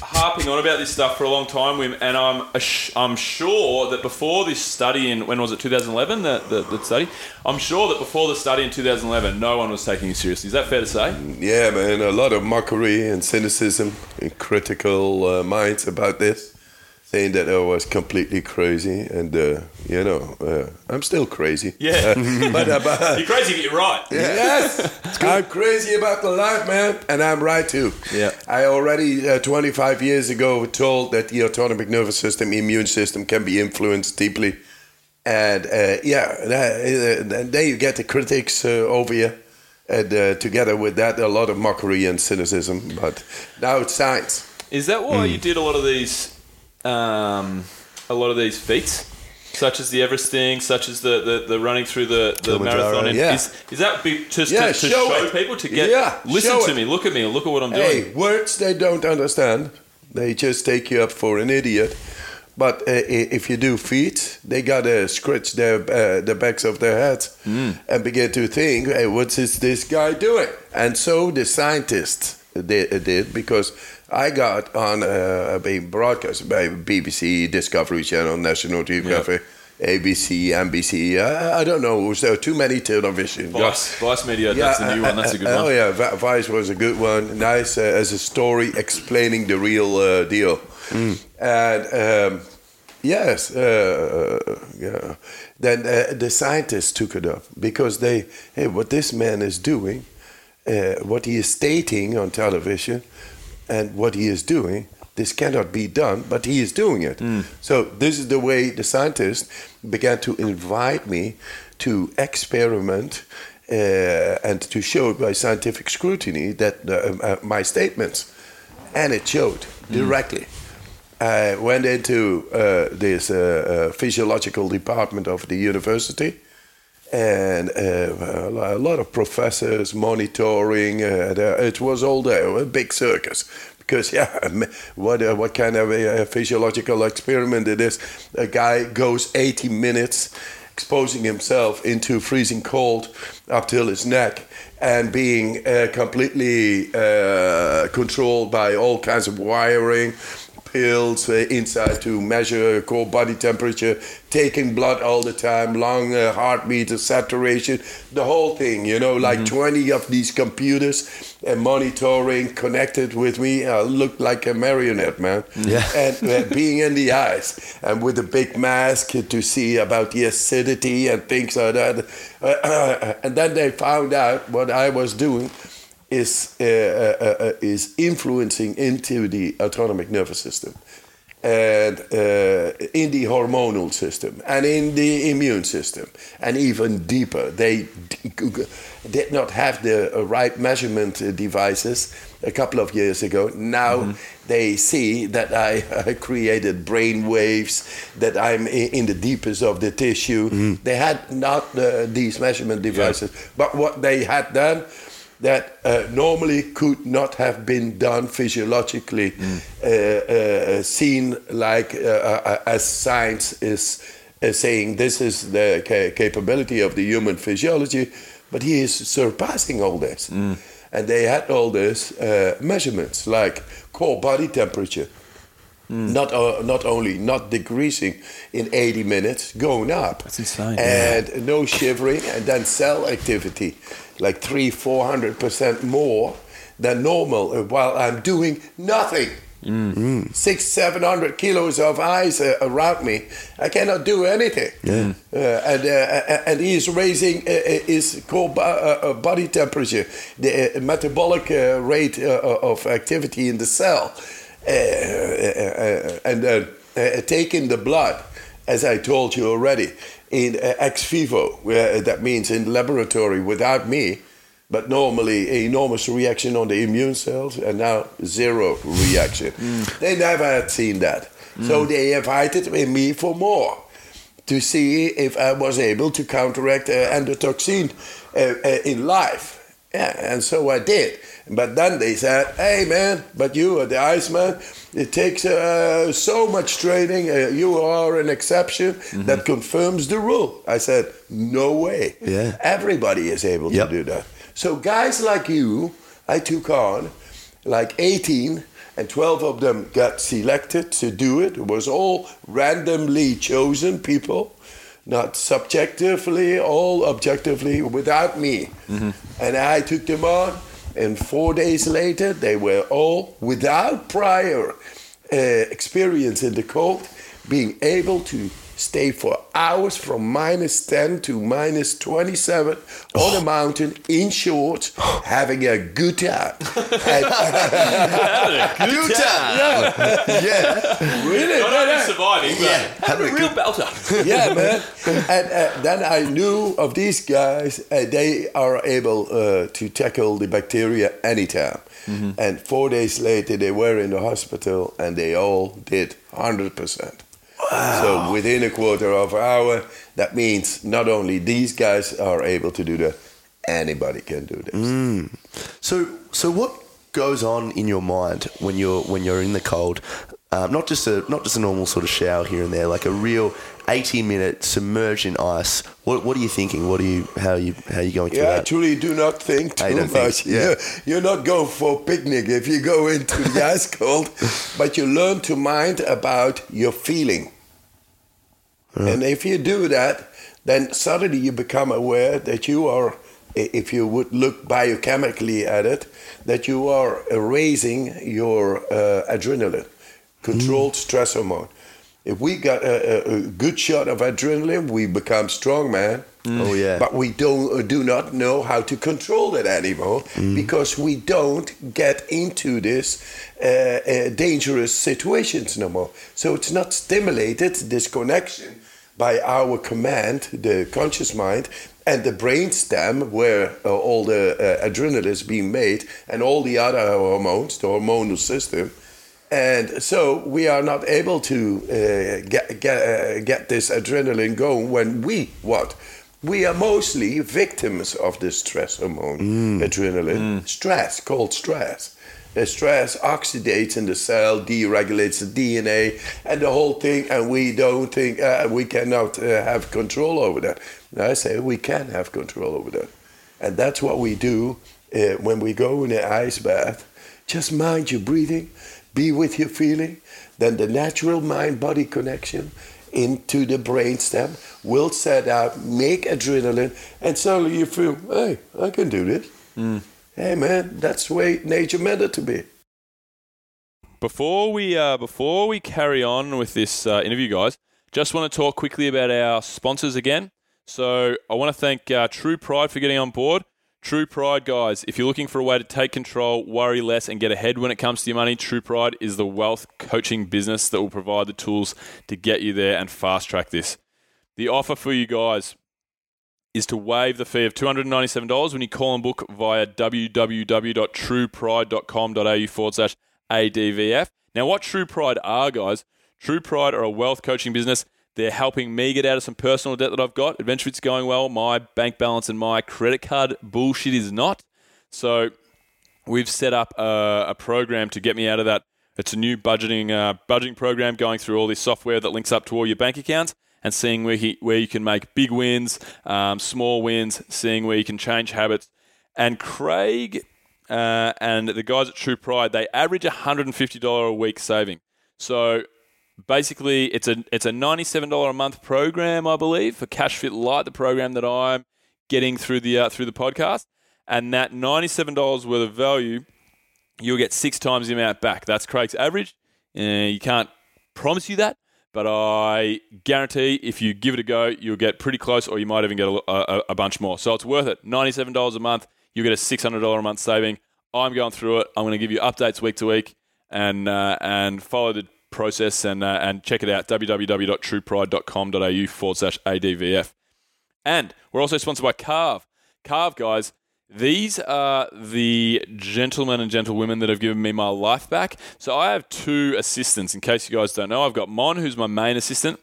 harping on about this stuff for a long time, Wim, and I'm ass- I'm sure that before this study in when was it 2011 the, the the study I'm sure that before the study in 2011 no one was taking you seriously. Is that fair to say? Yeah, man, a lot of mockery and cynicism and critical uh, minds about this, saying that I was completely crazy, and uh, you know, uh, I'm still crazy. Yeah. but, uh, but You're crazy, but you're right. yes, I'm crazy about the life, man, and I'm right too. Yeah. I already uh, 25 years ago told that the autonomic nervous system, immune system, can be influenced deeply, and uh, yeah, that, uh, then you get the critics uh, over you. And uh, together with that, a lot of mockery and cynicism. But now it's science. Is that why you did a lot of these, um, a lot of these feats, such as the Everest thing, such as the, the, the running through the, the marathon? And yeah. Is, is that be, just Yeah, to, to show show, people to get Yeah, listen to it. me, look at me, look at what I'm doing? Hey, words they don't understand. They just take you up for an idiot. But uh, if you do feet, they gotta scratch their uh, the backs of their heads and begin to think, "Hey, what is this guy doing?" And so the scientists did, did because I got on uh, being broadcast by BBC, Discovery Channel, National Geographic, ABC, NBC. I, I don't know. There were too many television. Vice, Vice Media, that's the new one. That's a good uh, one. Oh yeah, Vice was a good one. Nice uh, as a story explaining the real uh, deal. Mm. And um, yes, uh, uh, yeah. Then uh, the scientists took it up because they, hey, what this man is doing, uh, what he is stating on television, and what he is doing. This cannot be done, but he is doing it. Mm. So this is the way the scientists began to invite me to experiment uh, and to show by scientific scrutiny that uh, uh, my statements, and it showed directly. I went into uh, this uh, uh, physiological department of the university, and uh, a lot of professors monitoring. Uh, it was all there, a big circus, because yeah, what uh, what kind of a, physiological experiment it is? A guy goes 80 minutes exposing himself into freezing cold up till his neck and being uh, completely uh, controlled by all kinds of wiring pills uh, inside to measure core body temperature, taking blood all the time, long uh, heartbeat, saturation, the whole thing, you know, like 20 of these computers and monitoring, connected with me. I looked like a marionette, man. Yeah. And uh, being in the ice and with a big mask to see about the acidity and things like that. Uh, and then they found out what I was doing is uh, uh, uh, is influencing into the autonomic nervous system and uh, in the hormonal system and in the immune system and even deeper. They did not have the uh, right measurement uh, devices a couple of years ago. Now they see that I, I created brain waves that i'm in the deepest of the tissue. They had not uh, these measurement devices but what they had done that uh, normally could not have been done physiologically, uh, uh, seen like uh, uh, as science is uh, saying this is the ca- capability of the human physiology, but he is surpassing all this. And they had all these uh, measurements like core body temperature. Not, uh, not only not decreasing in 80 minutes, going up. That's insane. And no shivering, and then cell activity, like three, four hundred percent more than normal, uh, while I'm doing nothing. Six, seven hundred kilos of ice uh, around me. I cannot do anything. Yeah. Uh, and uh, and he is raising uh, uh, his core bo- body temperature, the uh, metabolic uh, rate uh, of activity in the cell, uh, uh, uh, and uh, taking the blood, as I told you already, in uh, ex vivo, where that means in laboratory without me. But normally, enormous reaction on the immune cells, and now zero reaction. They never had seen that. So they invited me for more to see if I was able to counteract uh, endotoxin uh, uh, in life. Yeah, and so I did. But then they said, "Hey, man, but you are the Iceman. It takes uh, so much training. Uh, you are an exception that confirms the rule." I said, "No way. Yeah. Everybody is able Yep. to do that. So guys like you, I took on, like 18, and 12 of them got selected to do it. It was all randomly chosen people, not subjectively, all objectively, without me. And I took them on, and four days later, they were all, without prior uh, experience in the cold, being able to stay for hours from minus 10 to minus 27 oh. on a mountain in shorts, having a good time. and, a good, good time. Yeah. yeah. Really? Not only surviving, but having a real good. belter. yeah, man. And uh, then I knew of these guys, uh, they are able uh, to tackle the bacteria anytime. Mm-hmm. And four days later, they were in the hospital and they all did 100%. Wow. So within a quarter of an hour, that means not only these guys are able to do that, anybody can do this. Mm. So, so what goes on in your mind when you're when you're in the cold? Um, not just a not just a normal sort of shower here and there, like a real eighty minute submerged in ice. What what are you thinking? What are you how are you how are you going through yeah, that? Truly do not think too much. Think, yeah. You're, you're, not going for a picnic if you go into the ice cold, but you learn to mind about your feeling. And if you do that, then suddenly you become aware that you are, if you would look biochemically at it, that you are raising your uh, adrenaline, controlled stress hormone. If we got a, a, a good shot of adrenaline, we become strong, man. Oh, yeah. But we don't uh, do not know how to control it anymore because we don't get into this uh, uh, dangerous situations no more. So it's not stimulated this connection by our command, the conscious mind, and the brain stem where uh, all the uh, adrenaline is being made, and all the other hormones, the hormonal system. And so we are not able to uh, get get uh, get this adrenaline going when we what? We are mostly victims of this stress hormone, adrenaline, stress called stress, stress oxidates in the cell, deregulates the DNA, and the whole thing. And we don't think uh, we cannot uh, have control over that. And I say we can have control over that, and that's what we do uh, when we go in the ice bath. Just mind your breathing, be with your feeling. Then the natural mind-body connection into the brainstem will set up, make adrenaline, and suddenly you feel, hey, I can do this. Hey man, that's the way nature meant it to be. Before we uh, before we carry on with this uh, interview, guys, just want to talk quickly about our sponsors again. So I want to thank uh, True Pride for getting on board. True Pride, guys, if you're looking for a way to take control, worry less, and get ahead when it comes to your money, True Pride is the wealth coaching business that will provide the tools to get you there and fast track this. The offer for you guys is to waive the fee of $297 when you call and book via www.truepride.com.au forward slash ADVF. Now, what True Pride are, guys, True Pride are a wealth coaching business. They're helping me get out of some personal debt that I've got. Adventure Fit's going well. My bank balance and my credit card bullshit is not. So, we've set up a, a program to get me out of that. It's a new budgeting uh, budgeting program going through all this software that links up to all your bank accounts and seeing where, he, where you can make big wins, um, small wins, seeing where you can change habits. And Craig uh, and the guys at True Pride, they average $150 a week saving. So basically, it's a it's a $97 a month program, I believe, for Cash Fit Light, the program that I'm getting through the uh, through the podcast. And that $97 worth of value, you'll get six times the amount back. That's Craig's average. Uh, you can't promise you that, but I guarantee if you give it a go, you'll get pretty close, or you might even get a, a, a bunch more. So it's worth it. Ninety-seven dollars a month, you get a six hundred dollar a month saving. I'm going through it. I'm going to give you updates week to week, and uh, and follow the process and uh, and check it out. www.truepride.com.au forward slash advf. And we're also sponsored by Carve. Carve, guys. These are the gentlemen and gentlewomen that have given me my life back. So I have two assistants. In case you guys don't know, I've got Mon, who's my main assistant.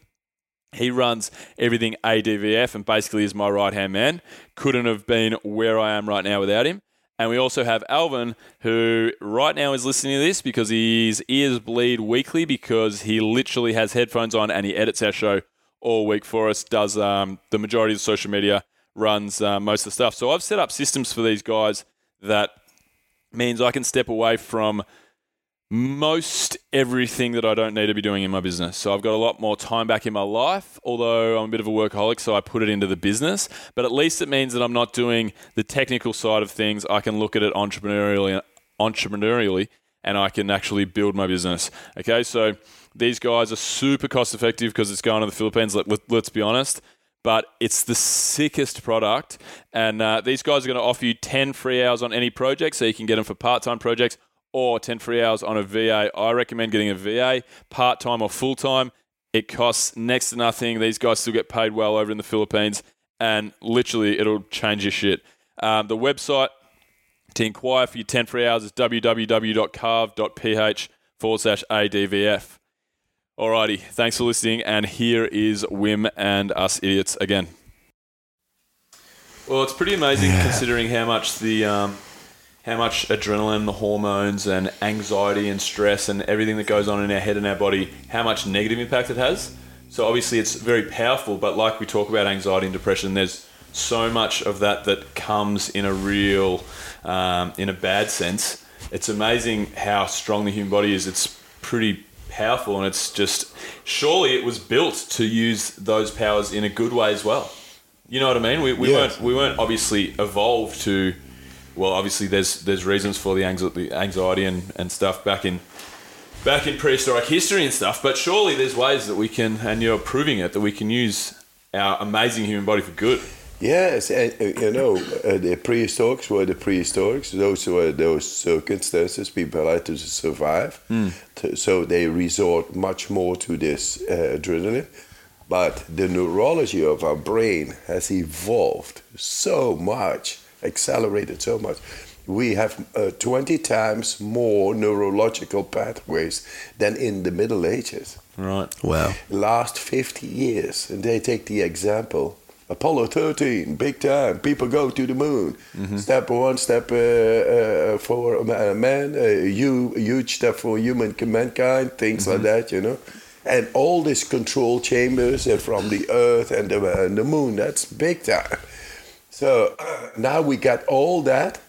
He runs everything ADVF and basically is my right hand man. Couldn't have been where I am right now without him. And we also have Alvin, who right now is listening to this because his ears bleed weekly because he literally has headphones on and he edits our show all week for us, does um, the majority of social media, runs uh, most of the stuff. So I've set up systems for these guys that means I can step away from most everything that I don't need to be doing in my business. So I've got a lot more time back in my life, although I'm a bit of a workaholic, so I put it into the business. But at least it means that I'm not doing the technical side of things. I can look at it entrepreneurially, entrepreneurially, and I can actually build my business. Okay, so these guys are super cost effective because it's going to the Philippines. Let, us be honest. But it's the sickest product. And uh, these guys are going to offer you 10 free hours on any project, so you can get them for part time projects or 10 free hours on a VA. I recommend getting a VA, part time or full time. It costs next to nothing. These guys still get paid well over in the Philippines, and literally, it'll change your shit. Um, the website to inquire for your 10 free hours is www.carve.ph forward slash ADVF. Alrighty, thanks for listening, and here is Wim and us idiots again. Well, it's pretty amazing considering how much the um, how much adrenaline, the hormones, and anxiety and stress and everything that goes on in our head and our body, how much negative impact it has. So obviously, it's very powerful. But like we talk about anxiety and depression, there's so much of that that comes in a real, um, in a bad sense. It's amazing how strong the human body is. It's pretty powerful, and it's just surely it was built to use those powers in a good way as well. You know what I mean? We, we Yes. weren't we weren't obviously evolved to. Well, obviously there's there's reasons for the the anxiety and, and stuff back in back in prehistoric history and stuff. But surely there's ways that we can, and you're proving it, that we can use our amazing human body for good. Yes, and uh, you know uh, the prehistorics were the prehistorics. Those were those circumstances people had to survive. To- so they resort much more to this uh, adrenaline. But the neurology of our brain has evolved so much, accelerated so much. We have uh, 20 times more neurological pathways than in the Middle Ages Right. Wow. last 50 years and they take the example Apollo 13, big time. People go to the moon. Step one, step uh, uh, for a ma- a man, a huge step for human mankind, things like that, you know. And all these control chambers and from the Earth and the, and the moon, that's big time. So now we got all that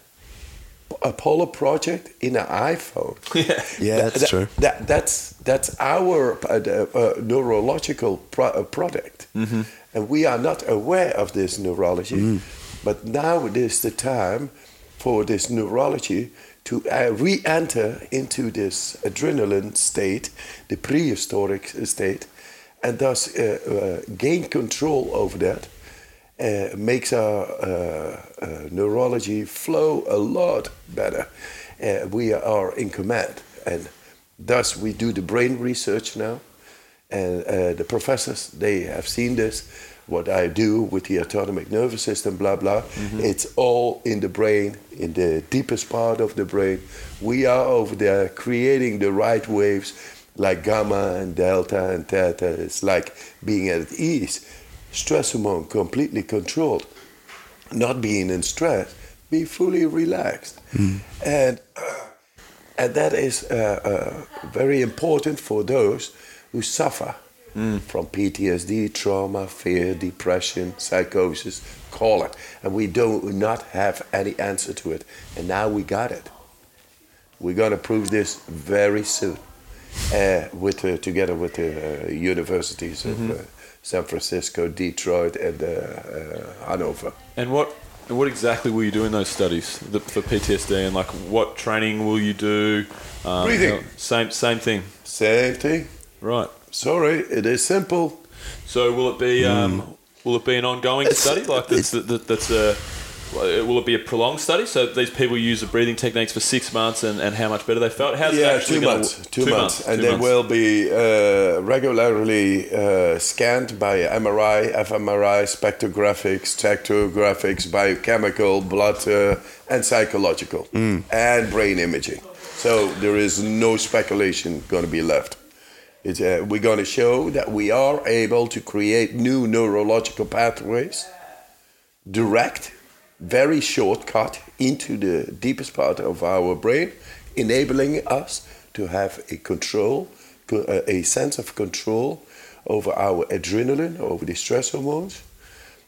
Apollo project in an iPhone. Yeah, that's That- true. That, that's that's our uh, uh, neurological pro- uh, product, Mm-hmm. And we are not aware of this neurology. Mm. But now it is the time for this neurology to uh, re-enter into this adrenaline state, the prehistoric state, and thus uh, uh, gain control over that. Uh, makes our uh, uh, neurology flow a lot better. Uh, we are in command, and thus we do the brain research now. And uh, the professors they have seen this. What I do with the autonomic nervous system, blah blah. It's all in the brain, in the deepest part of the brain. We are over there creating the right waves, like gamma and delta and theta. It's like being at ease. Stress hormone completely controlled. Not being in stress, be fully relaxed, and and that is uh, uh, very important for those who suffer from PTSD, trauma, fear, depression, psychosis, call it. And we do not have any answer to it. And now we got it. We're going to prove this very soon, uh, with uh, together with the uh, universities of uh, San Francisco, Detroit, and uh, uh, Hanover. And what and what exactly will you do in those studies the, for PTSD? And like, what training will you do? Um, Breathing. you know, same same thing, Same thing. Right? Sorry, it is simple. So will it be um, will it be an ongoing study? Like that's that, that's a will it be a prolonged study? So these people use the breathing techniques for six months, and, and how much better they felt? How's yeah, two months, wo- two, months, and two they months. will be uh, regularly uh, scanned by MRI, fMRI, spectrographics, spectrographics, biochemical, blood, uh, and psychological, and brain imaging. So there is no speculation going to be left. Uh, we're going to show that we are able to create new neurological pathways, direct, very shortcut into the deepest part of our brain, enabling us to have a control, uh, a sense of control over our adrenaline, over the stress hormones.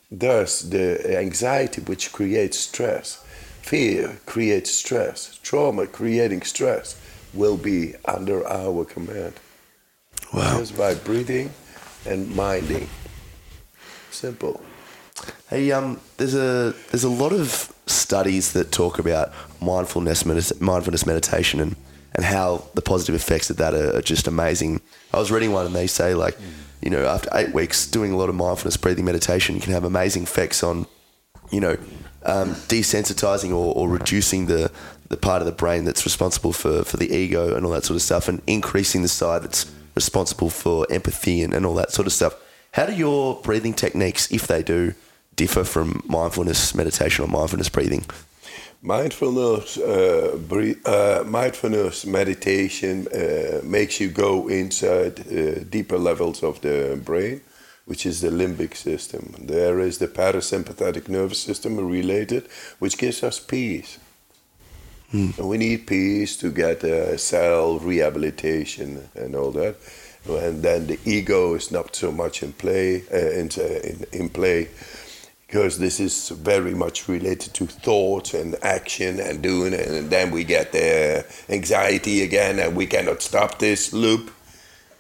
Thus, the anxiety which creates stress, fear creates stress, trauma creating stress will be under our command. Wow. Just by breathing and minding. Simple. Hey, um, there's a there's a lot of studies that talk about mindfulness, medit- mindfulness meditation, and, and how the positive effects of that are, are just amazing. I was reading one, and they say like, you know, after eight weeks doing a lot of mindfulness breathing meditation, you can have amazing effects on, you know, um, desensitizing or, or reducing the the part of the brain that's responsible for, for the ego and all that sort of stuff, and increasing the side that's responsible for empathy and, and all that sort of stuff. How do your breathing techniques, if they do, differ from mindfulness meditation or mindfulness breathing? Mindfulness, uh, bre- uh, mindfulness meditation uh, makes you go inside uh, deeper levels of the brain, which is the limbic system. There is the parasympathetic nervous system related, which gives us peace. And we need peace to get uh, cell rehabilitation and all that. And then the ego is not so much in play, uh, in, in, in play because this is very much related to thoughts and action and doing it, and then we get the anxiety again, and we cannot stop this loop.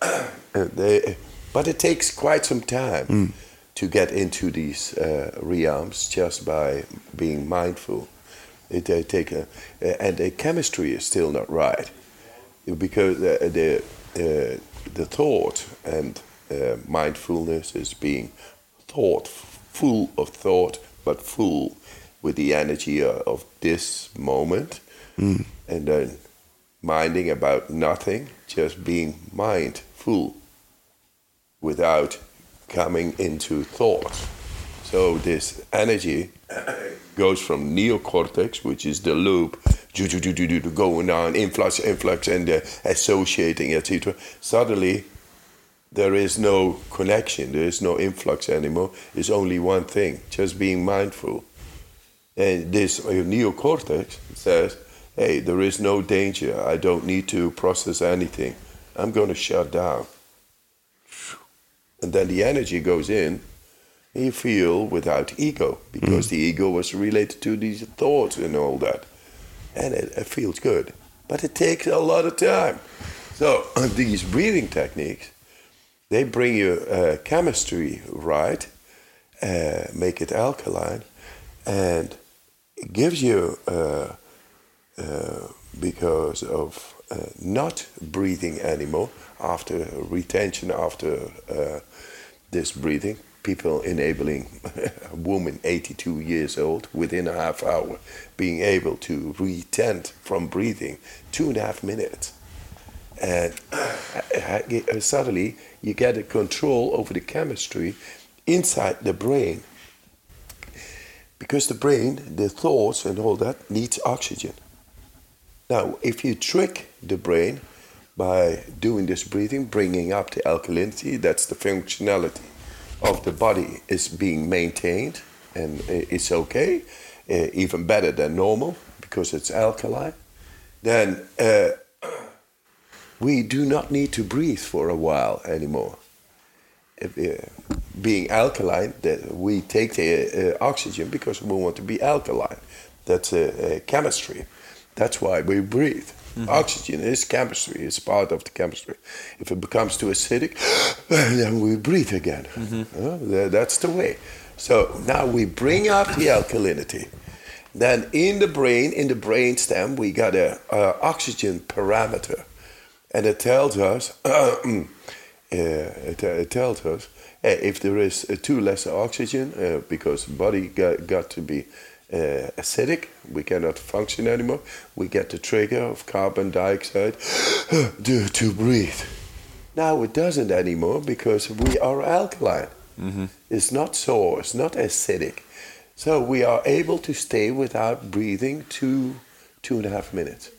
They- but it takes quite some time to get into these uh, realms just by being mindful. It uh, take a, and the chemistry is still not right. Because the the, uh, the thought and uh, mindfulness is being thought full of thought but full with the energy uh, of this moment. And then minding about nothing just being mindful without coming into thought. So this energy goes from neocortex, which is the loop, going on, influx, influx, and uh, associating, etc. Suddenly, there is no connection, there is no influx anymore. It's only one thing, just being mindful. And this uh, neocortex says, hey, there is no danger. I don't need to process anything. I'm going to shut down. And then the energy goes in. You feel without ego because the ego was related to these thoughts and all that. And it, it feels good. But it takes a lot of time. So these breathing techniques, they bring you uh, chemistry right, uh, make it alkaline, and it gives you uh, uh, because of uh, not breathing anymore after retention after uh, this breathing people enabling a woman 82 years old within a half hour being able to retain from breathing two and a half minutes. And suddenly you get a control over the chemistry inside the brain. Because the brain the thoughts and all that needs oxygen. Now, if you trick the brain by doing this breathing, bringing up the alkalinity, that's the functionality of the body is being maintained and it's okay, uh, even better than normal because it's alkaline, then uh, we do not need to breathe for a while anymore. If, uh, being alkaline, that we take the oxygen because we want to be alkaline. That's a chemistry. That's why we breathe. Mm-hmm. Oxygen is chemistry, it's part of the chemistry. If it becomes too acidic, then we breathe again. Mm-hmm. Uh, that's the way. So now we bring up the alkalinity. Then in the brain, in the brain stem, we got a, a oxygen parameter, and it tells us, uh, it, it, tells us uh, if there is too less oxygen uh, because the body got, got to be uh, acidic, we cannot function anymore. We get the trigger of carbon dioxide to, to breathe. Now it doesn't anymore because we are alkaline. Mm-hmm. It's not sore, it's not acidic. So we are able to stay without breathing two, two and a half minutes.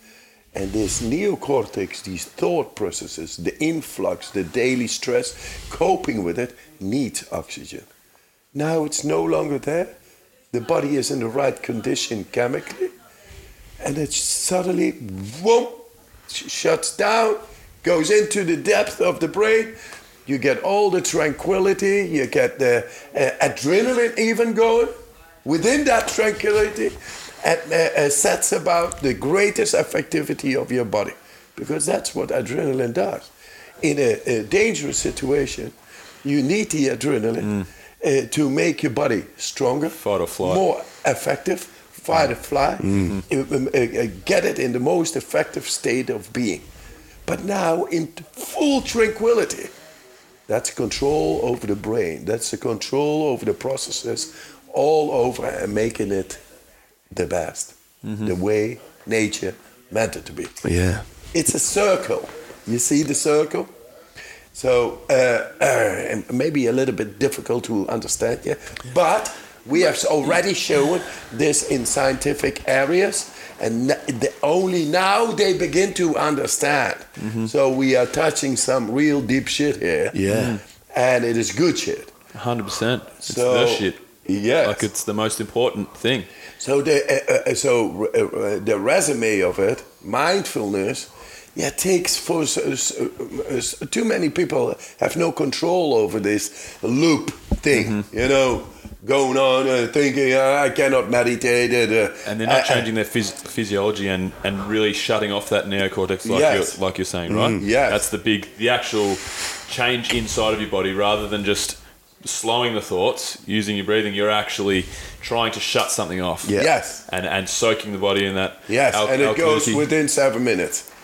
And this neocortex, these thought processes, the influx, the daily stress, coping with it, needs oxygen. Now it's no longer there the body is in the right condition chemically, and it suddenly, whoop, shuts down, goes into the depth of the brain. You get all the tranquility, you get the uh, adrenaline even going. Within that tranquility, and uh, uh, sets about the greatest effectivity of your body, because that's what adrenaline does. In a, a dangerous situation, you need the adrenaline. Mm uh, to make your body stronger, fight or flight, more effective, fight or fly, mm-hmm. uh, uh, get it in the most effective state of being. But now in full tranquility, that's control over the brain. That's the control over the processes all over and making it the best, mm-hmm. the way nature meant it to be. Yeah. It's a circle. You see the circle? So uh, uh, maybe a little bit difficult to understand, yeah. But we have already shown this in scientific areas, and only now they begin to understand. Mm-hmm. So we are touching some real deep shit here. Yeah, and it is good shit. Hundred percent. It's so, the shit. Yeah, like it's the most important thing. So the uh, uh so uh, the resume of it, mindfulness yeah, takes for too many people have no control over this loop thing, mm-hmm. you know, going on and thinking oh, I cannot meditate, uh, and they're not changing their phys- physiology and, and really shutting off that neocortex, like yes. you're, like you're saying, right? Mm, yeah, that's the big, the actual change inside of your body, rather than just slowing the thoughts, using your breathing, you're actually trying to shut something off. Yeah. Yes. And and soaking the body in that. Yes, al- and it goes within seven minutes.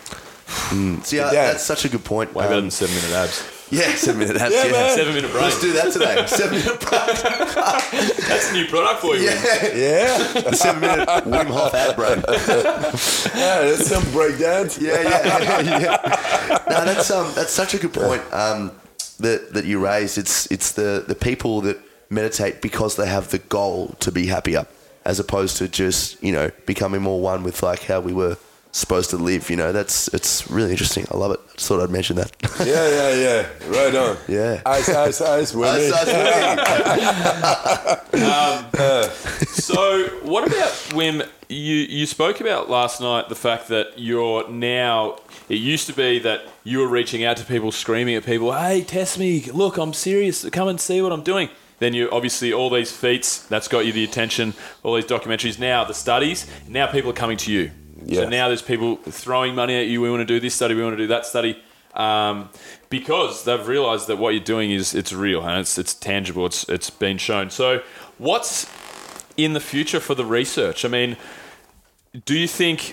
Mm. See, yeah. that's such a good point. Way um, better than seven minute abs. Yeah, seven minute abs. yeah, yeah. seven minute brain. Let's do that today. seven minute brain. That's a new product for you. Yeah, yeah. Seven minute Wim Hof ab brain. yeah, that's some breakdowns. Yeah, yeah, yeah. No, that's um, that's such a good point. Um, that that you raised. It's it's the the people that meditate because they have the goal to be happier, as opposed to just you know becoming more one with like how we were supposed to live. You know, that's it's really interesting. I love it. Just thought I'd mention that. Yeah, yeah, yeah. Right on. Yeah. Ice, ice, ice. Wimmy. That's- that's me. So, what about Wim? You you spoke about last night the fact that you're now. It used to be that you were reaching out to people, screaming at people, "Hey, test me! Look, I'm serious. Come and see what I'm doing." Then you obviously all these feats that's got you the attention. All these documentaries. Now the studies. Now people are coming to you. So now there's people throwing money at you. We want to do this study. We want to do that study. Um, because they've realised that what you're doing is it's real and it's it's tangible. It's it's been shown. So, what's in the future for the research? I mean, do you think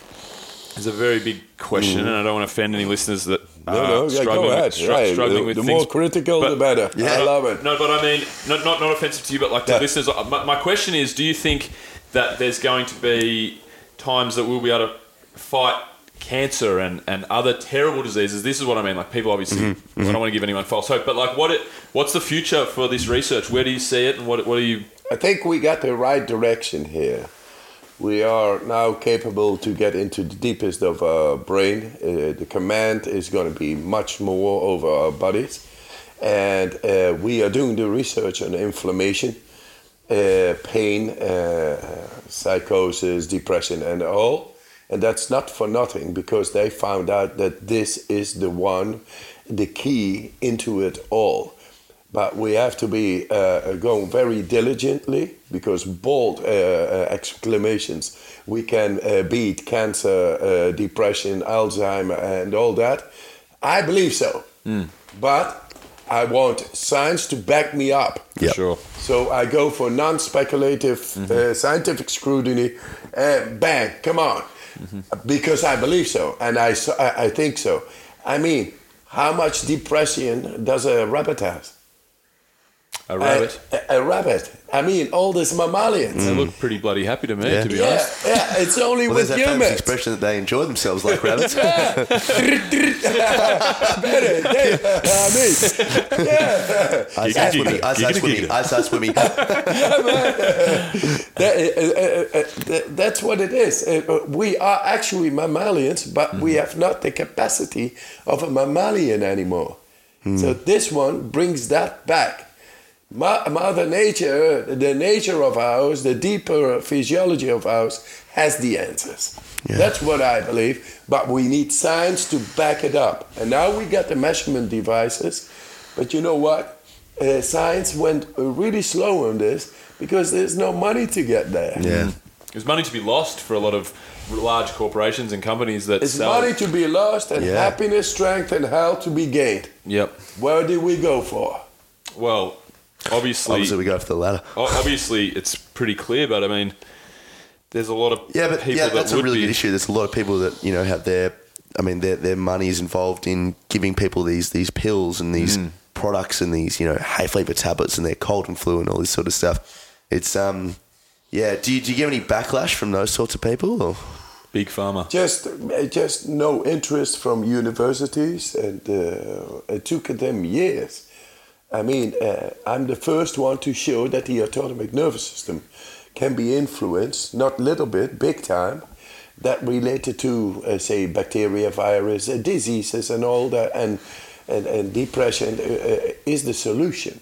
it's a very big question, and I don't want to offend any listeners that No, are no, yeah, struggling, go ahead. with, Right. struggling the with the things. more critical, But- the better. Yeah. I love it. No, but I mean, not, not, not offensive to you, but like to Yeah. listeners. uh, My, my question is do you think that there's going to be times that we'll be able to fight cancer and, and other terrible diseases? This is what I mean. Like, people obviously, Mm-hmm. I don't want to give anyone false hope, but like, what it, what's the future for this research? Where do you see it, and what, what are you. I think we got the right direction here. We are now capable to get into the deepest of our brain. Uh, the command is going to be much more over our bodies. And uh, we are doing the research on inflammation, uh, pain, uh, psychosis, depression, and all. And that's not for nothing because they found out that this is the one, the key into it all. But we have to be uh, going very diligently because bold uh, uh, exclamations. We can uh, beat cancer, uh, depression, Alzheimer, and all that. I believe so. But I want science to back me up. Yep. Sure. So I go for non-speculative uh, scientific scrutiny. Uh, bang, come on, because I believe so, and I, so- I I think so. I mean, how much depression does a rabbit have? A rabbit. A, a rabbit. I mean, all these mammalians. They look pretty bloody happy to me, Yeah. to be Yeah, honest. yeah. It's only Well, there's with that famous humans. expression that they enjoy themselves like rabbits. Better, they- I mean, yeah. Ice Giga, ice swimming, giga, ice giga, ice swimming, giga. ice ice swimming. That- uh, uh, uh, uh, that's what it is. Uh, we are actually mammalians, but we have not the capacity of a mammalian anymore. So this one brings that back. Ma- Mother Nature, the nature of ours, the deeper physiology of ours, has the answers. That's what I believe. But we need science to back it up. And now we got the measurement devices. But you know what? Uh, science went uh, really slow on this because there's no money to get there. Yeah. There's money to be lost for a lot of large corporations and companies that It's sell. money to be lost and Yeah. happiness, strength, and health to be gained. Yep. Where did we go for? Well, obviously, Obviously, we go for the latter. obviously, it's pretty clear. But I mean, there's a lot of Yeah, but people yeah, that that's a really be. good issue. There's a lot of people that you know have their, I mean, their their money is involved in giving people these these pills and these Mm. products and these you know hay fever tablets and their cold and flu and all this sort of stuff. It's um, yeah. Do you, do you get any backlash from those sorts of people? Or? Big pharma. Just, just no interest from universities, and uh, it took them years. I mean, uh, I'm the first one to show that the autonomic nervous system can be influenced, not little bit, big time, that related to, uh, say, bacteria, virus, uh, diseases, and all that, and and, and depression uh, uh, is the solution.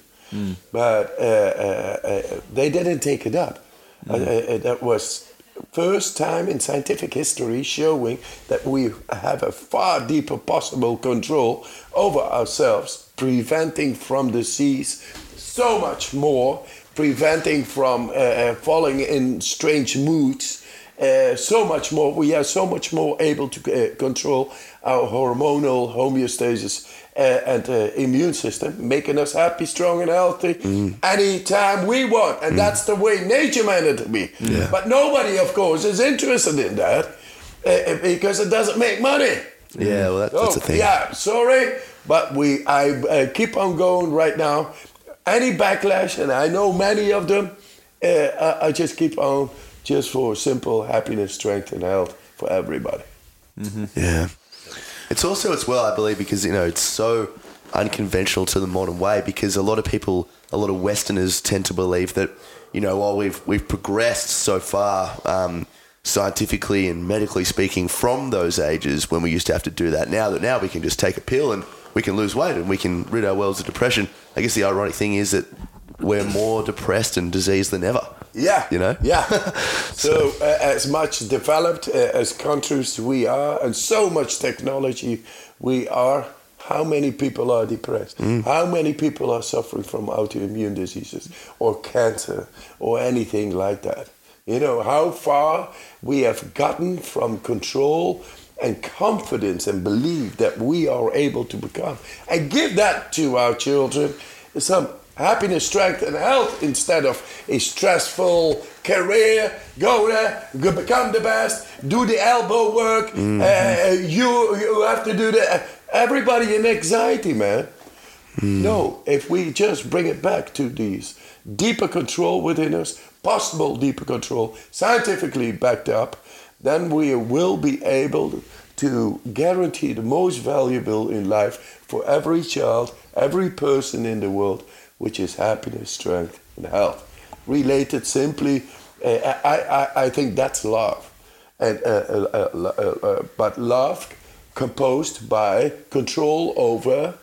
But uh, uh, uh, they didn't take it up. Uh, uh, that was first time in scientific history showing that we have a far deeper possible control over ourselves, preventing from disease so much more, preventing from uh, uh, falling in strange moods. Uh, so much more. We are so much more able to uh, control our hormonal homeostasis uh, and uh, immune system, making us happy, strong, and healthy anytime we want. And that's the way nature meant it to be. But nobody, of course, is interested in that because it doesn't make money. Yeah, well, that, that's the Oh, thing. Yeah, sorry, but we I uh, keep on going right now. Any backlash, and I know many of them, uh, I, I just keep on just for simple happiness, strength, and health for everybody. Yeah. It's also as well, I believe, because you know it's so unconventional to the modern way. Because a lot of people, a lot of Westerners, tend to believe that you know while we've we've progressed so far, um, scientifically and medically speaking from those ages when we used to have to do that. Now that now we can just take a pill and we can lose weight and we can rid our worlds of depression. I guess the ironic thing is that we're more depressed and diseased than ever. Yeah, You know? Yeah. so uh, as much developed uh, as countries we are, and so much technology we are, how many people are depressed? How many people are suffering from autoimmune diseases or cancer or anything like that? You know how far we have gotten from control and confidence and belief that we are able to become, and give that to our children. Some happiness, strength, and health instead of a stressful career. Go there, go become the best, do the elbow work. Uh, mm-hmm. uh you you have to do that. Uh, everybody in anxiety, man. Mm. No, if we just bring it back to these deeper control within us, possible deeper control, scientifically backed up, then we will be able to guarantee the most valuable in life for every child, every person in the world, which is happiness, strength, and health. Related simply, uh, I, I, I think that's love. And, uh, uh, but love composed by control over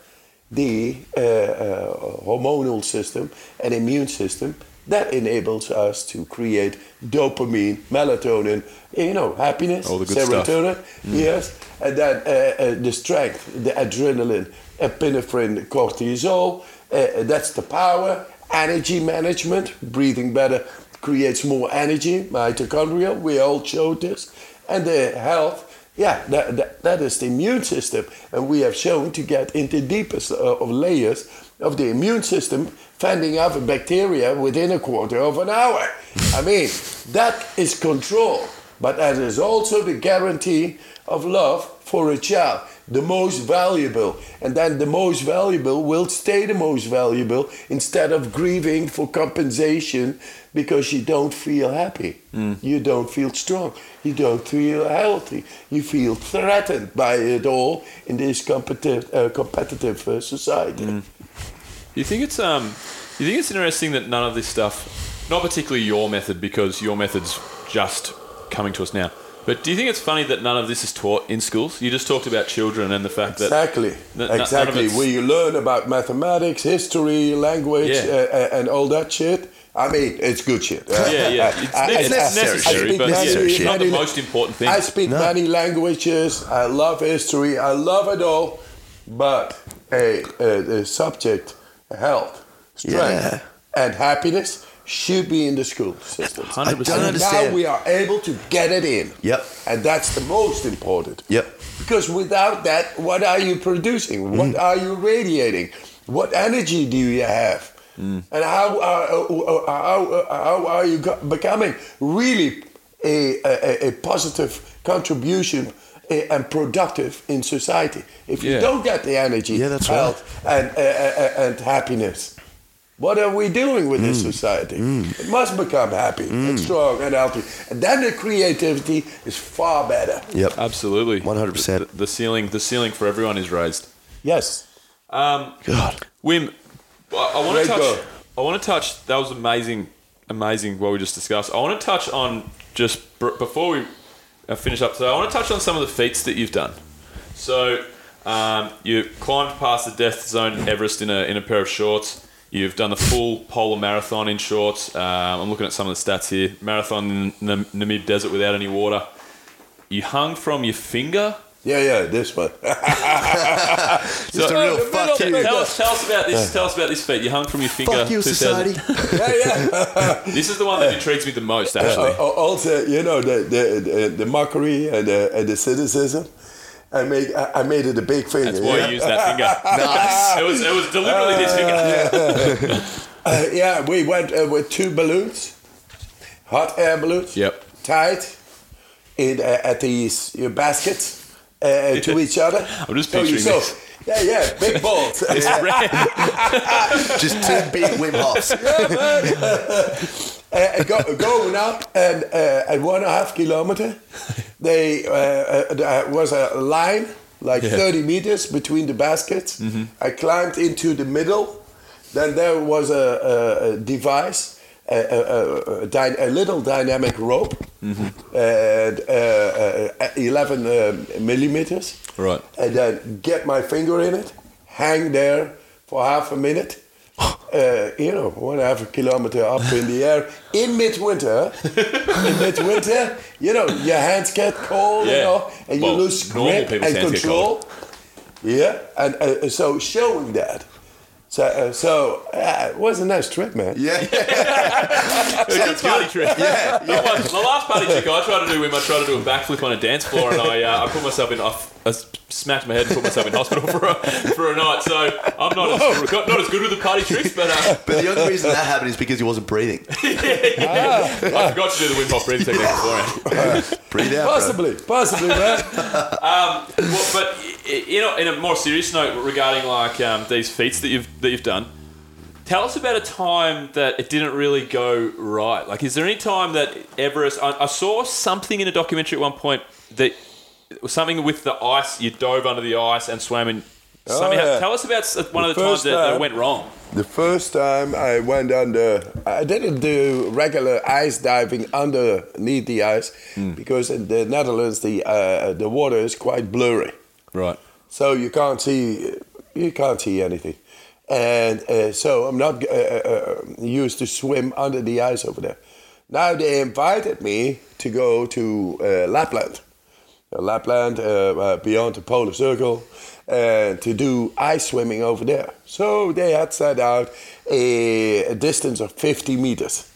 the uh, uh, hormonal system and immune system that enables us to create dopamine, melatonin, you know, happiness, All the good stuff. serotonin, yes, and then uh, uh, the strength, the adrenaline, epinephrine, cortisol. Uh, that's the power, energy management, breathing better creates more energy, mitochondria. We all showed this, and the health. Yeah, that, that, that is the immune system. And we have shown to get into deepest uh, of layers of the immune system, fending off a bacteria within a quarter of an hour. I mean, that is control. But that is also the guarantee of love for a child, the most valuable. And then the most valuable will stay the most valuable instead of grieving for compensation because you don't feel happy. You don't feel strong. You don't feel healthy. You feel threatened by it all in this competitive, uh, competitive uh, society. You think it's um, you think it's interesting that none of this stuff, not particularly your method, because your method's just coming to us now. But do you think it's funny that none of this is taught in schools? You just talked about children and the fact that Exactly. n- n- none exactly. We learn about mathematics, history, language, Yeah. uh, uh, and all that shit. I mean, it's good shit. yeah, yeah, it's, I- I- it's I- necessary, I speak but many- it's not the many- most important thing. I speak many languages. I love history. I love it all. But a, a, the subject, health, strength, Yeah. and happiness should be in the school system. 100%. I don't And understand. now we are able to get it in. Yep. And that's the most important. Yep. Because without that, what are you producing? What are you radiating? What energy do you have? And how are, uh, uh, how, uh, how are you becoming really a, a, a positive contribution uh, and productive in society? If you don't get the energy, Yeah, that's health, and, uh, uh, and happiness, what are we doing with Mm. this society? It must become happy and strong and healthy. And then the creativity is far better. Yep. Absolutely, 100%. The, the ceiling, the ceiling for everyone is raised. Yes. Um, God. Wim, I, I want to touch. goal. I want to touch. That was amazing, amazing what we just discussed. I want to touch on just br- before we uh, finish up. So I want to touch on some of the feats that you've done. So um, you climbed past the death zone Everest in a in a pair of shorts. You've done the full polar marathon in shorts. Um, I'm looking at some of the stats here. Marathon in the Namib Desert without any water. You hung from your finger. Yeah, yeah, this one. Just a real the fuck middle you. Tell us, tell us about this. Tell us about this feat. You hung from your finger. Fuck you, society. yeah, yeah. This is the one that intrigues me the most, actually. Uh, also, you know, the the, the, the mockery and the, and the cynicism. I made I I made it a big thing. That's why yeah? you used that finger. Nice. It was it was deliberately this finger. Uh, yeah, we went uh, with two balloons, hot air balloons. Yep. Tied in uh, at these uh, baskets uh, to each other. I'm just So you picturing saw- this. Yeah, yeah, big balls. It's red. Just two big Wim Hofs. Uh, go, going up and uh, at one and a half kilometer, they uh, uh, there was a line like Yeah. 30 meters between the baskets. I climbed into the middle. Then there was a, a, a device a, a, dy- a little dynamic rope, and uh, uh, 11 um millimeters, Right. and then get my finger in it, hang there for half a minute. Uh, you know, one half a kilometer up in the air in midwinter. in midwinter, you know, your hands get cold, you know, and Well, you lose grip and control. Yeah, and uh, so showing that. So, uh, so uh, it was a nice trip, man. Yeah. It was a good party trick. Yeah, The last party trick I tried to do when I tried to do a backflip on a dance floor, and I, uh, I put myself in. I, I smacked my head and put myself in hospital for a, for a night. So I'm not as, not as good with the party tricks, but uh, But the only reason that happened is because he wasn't breathing. I forgot to do the Wim Hof breathing technique beforehand. Breathe out, bro. Possibly, possibly, man. Well, but i- you know, in a more serious note regarding like um, these feats that you've that you've done, tell us about a time that it didn't really go right. Like, is there any time that Everest? I, I saw something in a documentary at one point that it was something with the ice. You dove under the ice and swam in. Somehow, yeah. Tell us about one The of the times that, that went wrong. The first time I went under, I didn't do regular ice diving underneath the ice because in the Netherlands the uh, the water is quite blurry, Right. so you can't see you can't see anything, and uh, so I'm not uh, uh, used to swim under the ice over there. Now they invited me to go to uh, Lapland, uh, Lapland uh, uh, beyond the polar circle, and to do ice swimming over there. So they had set out a, a distance of 50 meters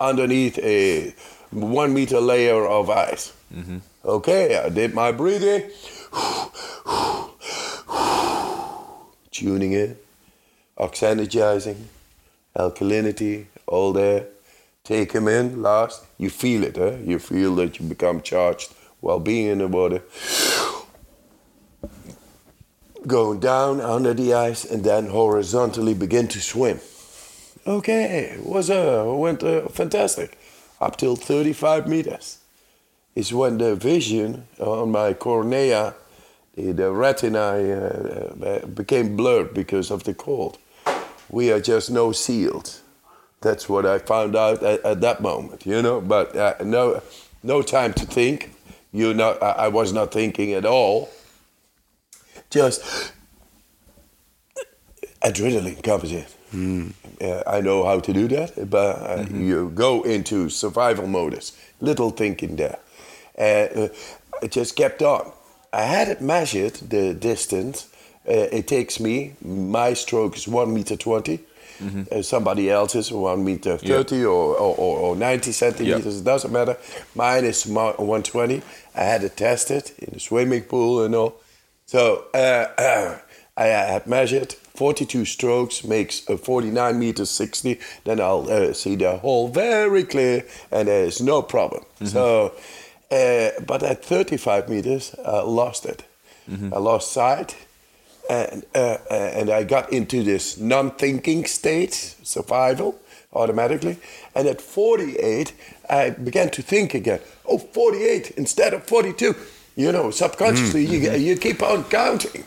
underneath a one meter layer of ice. Okay, I did my breathing, tuning in, oxygenizing, alkalinity, all there. Take him in last. You feel it, eh? You feel that you become charged while being in the water. Going down under the ice and then horizontally begin to swim. Okay, it was uh, went uh, fantastic. Up till 35 meters is when the vision on my cornea, the, the retina, uh, uh, became blurred because of the cold. We are just no sealed. That's what I found out at, at that moment, you know. But uh, no, no time to think. You know, I, I was not thinking at all. Just adrenaline comes in. Uh, I know how to do that, but uh, you go into survival modus. Little thinking there. Uh, uh, I just kept on. I had it measured the distance. Uh, it takes me. My stroke is one meter 20 Uh, somebody else's one meter thirty or, or, or, or ninety centimeters. It doesn't matter. Mine is one twenty. I had to test it tested in the swimming pool and all. So uh, I had measured 42 strokes makes uh, 49 meters 60. Then I'll uh, see the hole very clear and there's no problem. So, uh, but at 35 meters, I lost it. I lost sight. And, uh, uh, and I got into this non-thinking state, survival, automatically. And at 48, I began to think again. Oh, 48 instead of 42. You know, subconsciously, you, you keep on counting.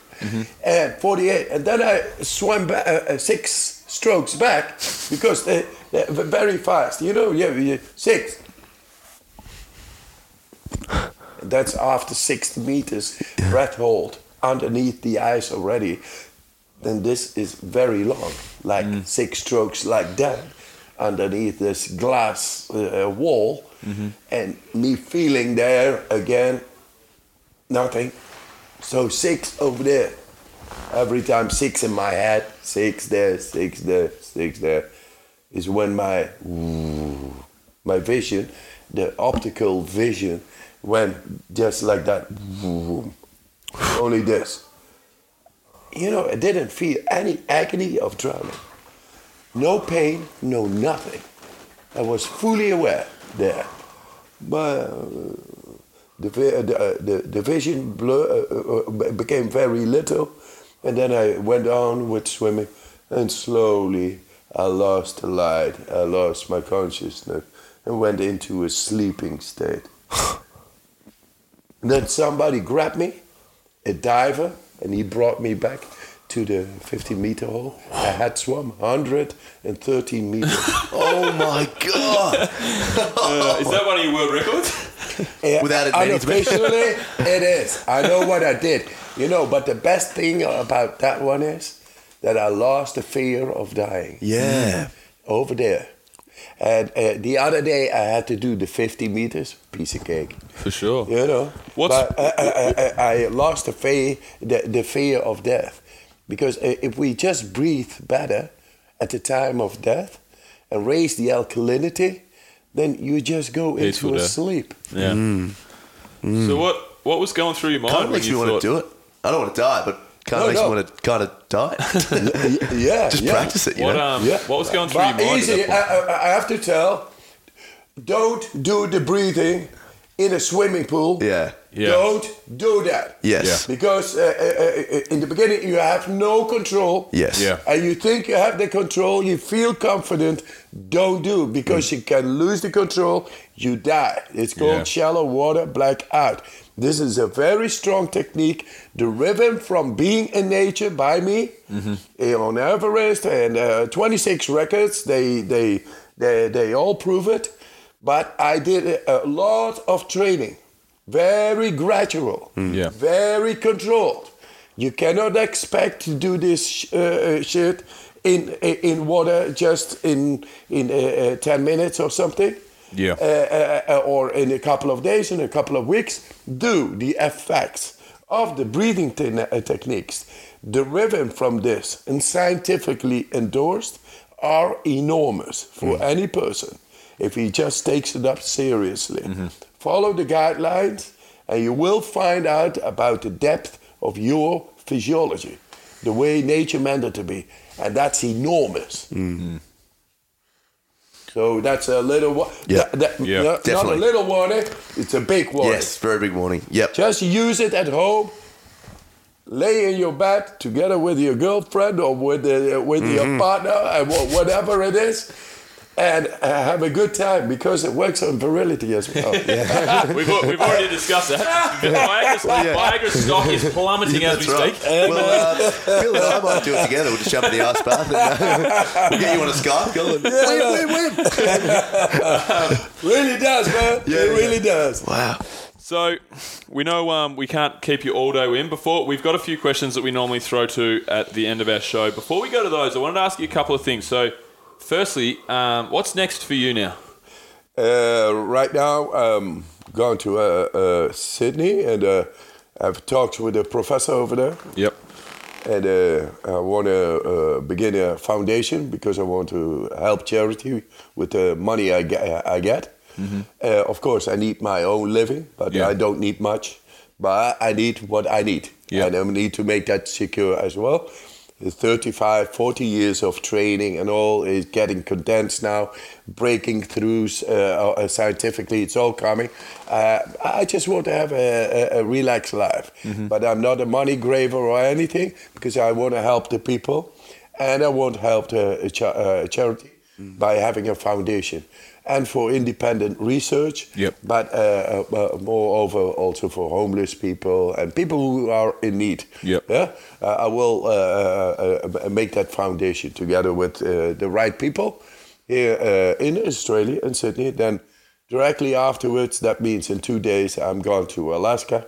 And 48. And then I swam back, uh, uh, six strokes back because they, they're very fast. You know, yeah, yeah, six. That's after 60 meters breath hold underneath the ice already. Then this is very long, like mm. six strokes like that underneath this glass uh, uh wall, mm-hmm. and me feeling there again, nothing. So six over there. Every time six in my head, six there, six there, six there, is when my my vision, the optical vision, went just like that. Only this. You know, I didn't feel any agony of drowning. No pain, no nothing. I was fully aware there. But uh, the, the, uh, the, the vision blur, uh, uh, became very little. And then I went on with swimming. And slowly I lost the light. I lost my consciousness and went into a sleeping state. then somebody grabbed me, a diver, and he brought me back to the 50 meter hole. I had swum 113 meters. Oh my god! Uh, is that one of your world records? Yeah, Without admitting to unofficially, it is. I know what I did. You know, but the best thing about that one is that I lost the fear of dying Yeah. over there. And uh, the other day I had to do the 50 meters, piece of cake. For sure. You know, What's- but I, I, I, I lost the fear, the, the fear of death, because uh, if we just breathe better at the time of death and raise the alkalinity, then you just go Peaceful into a sleep. Yeah. Mm. So what what was going through your mind Kind of when makes me you want to do it. I don't want to die, but kind No, of makes no. me want to kind of die. Yeah, Just yeah. practice it, you What know. um Yeah. what was going through But your mind? at easy. that I, point? I, I have to tell. Don't do the breathing in a swimming pool. Yeah. Yeah. Don't do that. Yes. Yeah. Because uh, uh, uh, in the beginning you have no control. Yes. Yeah. And you think you have the control, you feel confident, don't do it because you can lose the control, you die. It's called Yeah. shallow water black out. This is a very strong technique derived from being in nature by me eh, on Everest and uh, 26 records. They, they, they, they all prove it. But I did a, lot of training, very gradual, Yeah. very controlled. You cannot expect to do this sh- uh, uh, shit in in water just in in uh, uh, ten minutes or something. Yeah. Uh, uh, uh, or in a couple of days, in a couple of weeks. Do the effects of the breathing te- uh, techniques deriving from this and scientifically endorsed are enormous for any person if he just takes it up seriously. Follow the guidelines, and you will find out about the depth of your physiology, the way nature meant it to be, and that's enormous. So that's a little one. Yeah. Yeah, not a little warning. It's a big warning. Yes. Very big warning. Yep. Just use it at home. Lay in your bed together with your girlfriend or with the, with Mm-hmm. your partner, and whatever it is, and uh, have a good time because it works on virility as well. we've, we've already discussed that. Viagra's, Viagra's stock is plummeting as we right. speak. Well, uh, Bill and I might do it together. We'll just jump in the ice bath and uh, we'll get you on a Skype. Go and win, win, win. really does, man. Yeah, it yeah. really does. Wow. So we know um, we can't keep you all day in. Before we've got a few questions that we normally throw to at the end of our show. Before we go to those, I wanted to ask you a couple of things. So, firstly, um, what's next for you now? Uh, right now, I'm going to uh, uh, Sydney and uh, I've talked with a professor over there. Yep. And uh, I want to uh, begin a foundation because I want to help charity with the money I get. I get. Uh, of course, I need my own living, but Yeah. I don't need much. But I need what I need. Yeah. And I need to make that secure as well. The 35, 40 years of training and all is getting condensed now, breaking throughs uh, uh, scientifically. It's all coming. Uh, I just want to have a, a, a relaxed life. But I'm not a money graver or anything because I want to help the people and I want to help the uh, cha- uh, charity by having a foundation and for independent research. Yep. But uh, uh, uh, moreover, also for homeless people and people who are in need. Yep. Yeah. Uh, I will uh, uh, uh, make that foundation together with uh, the right people here uh, in Australia and Sydney. Then directly afterwards, that means in two days, I'm going to Alaska.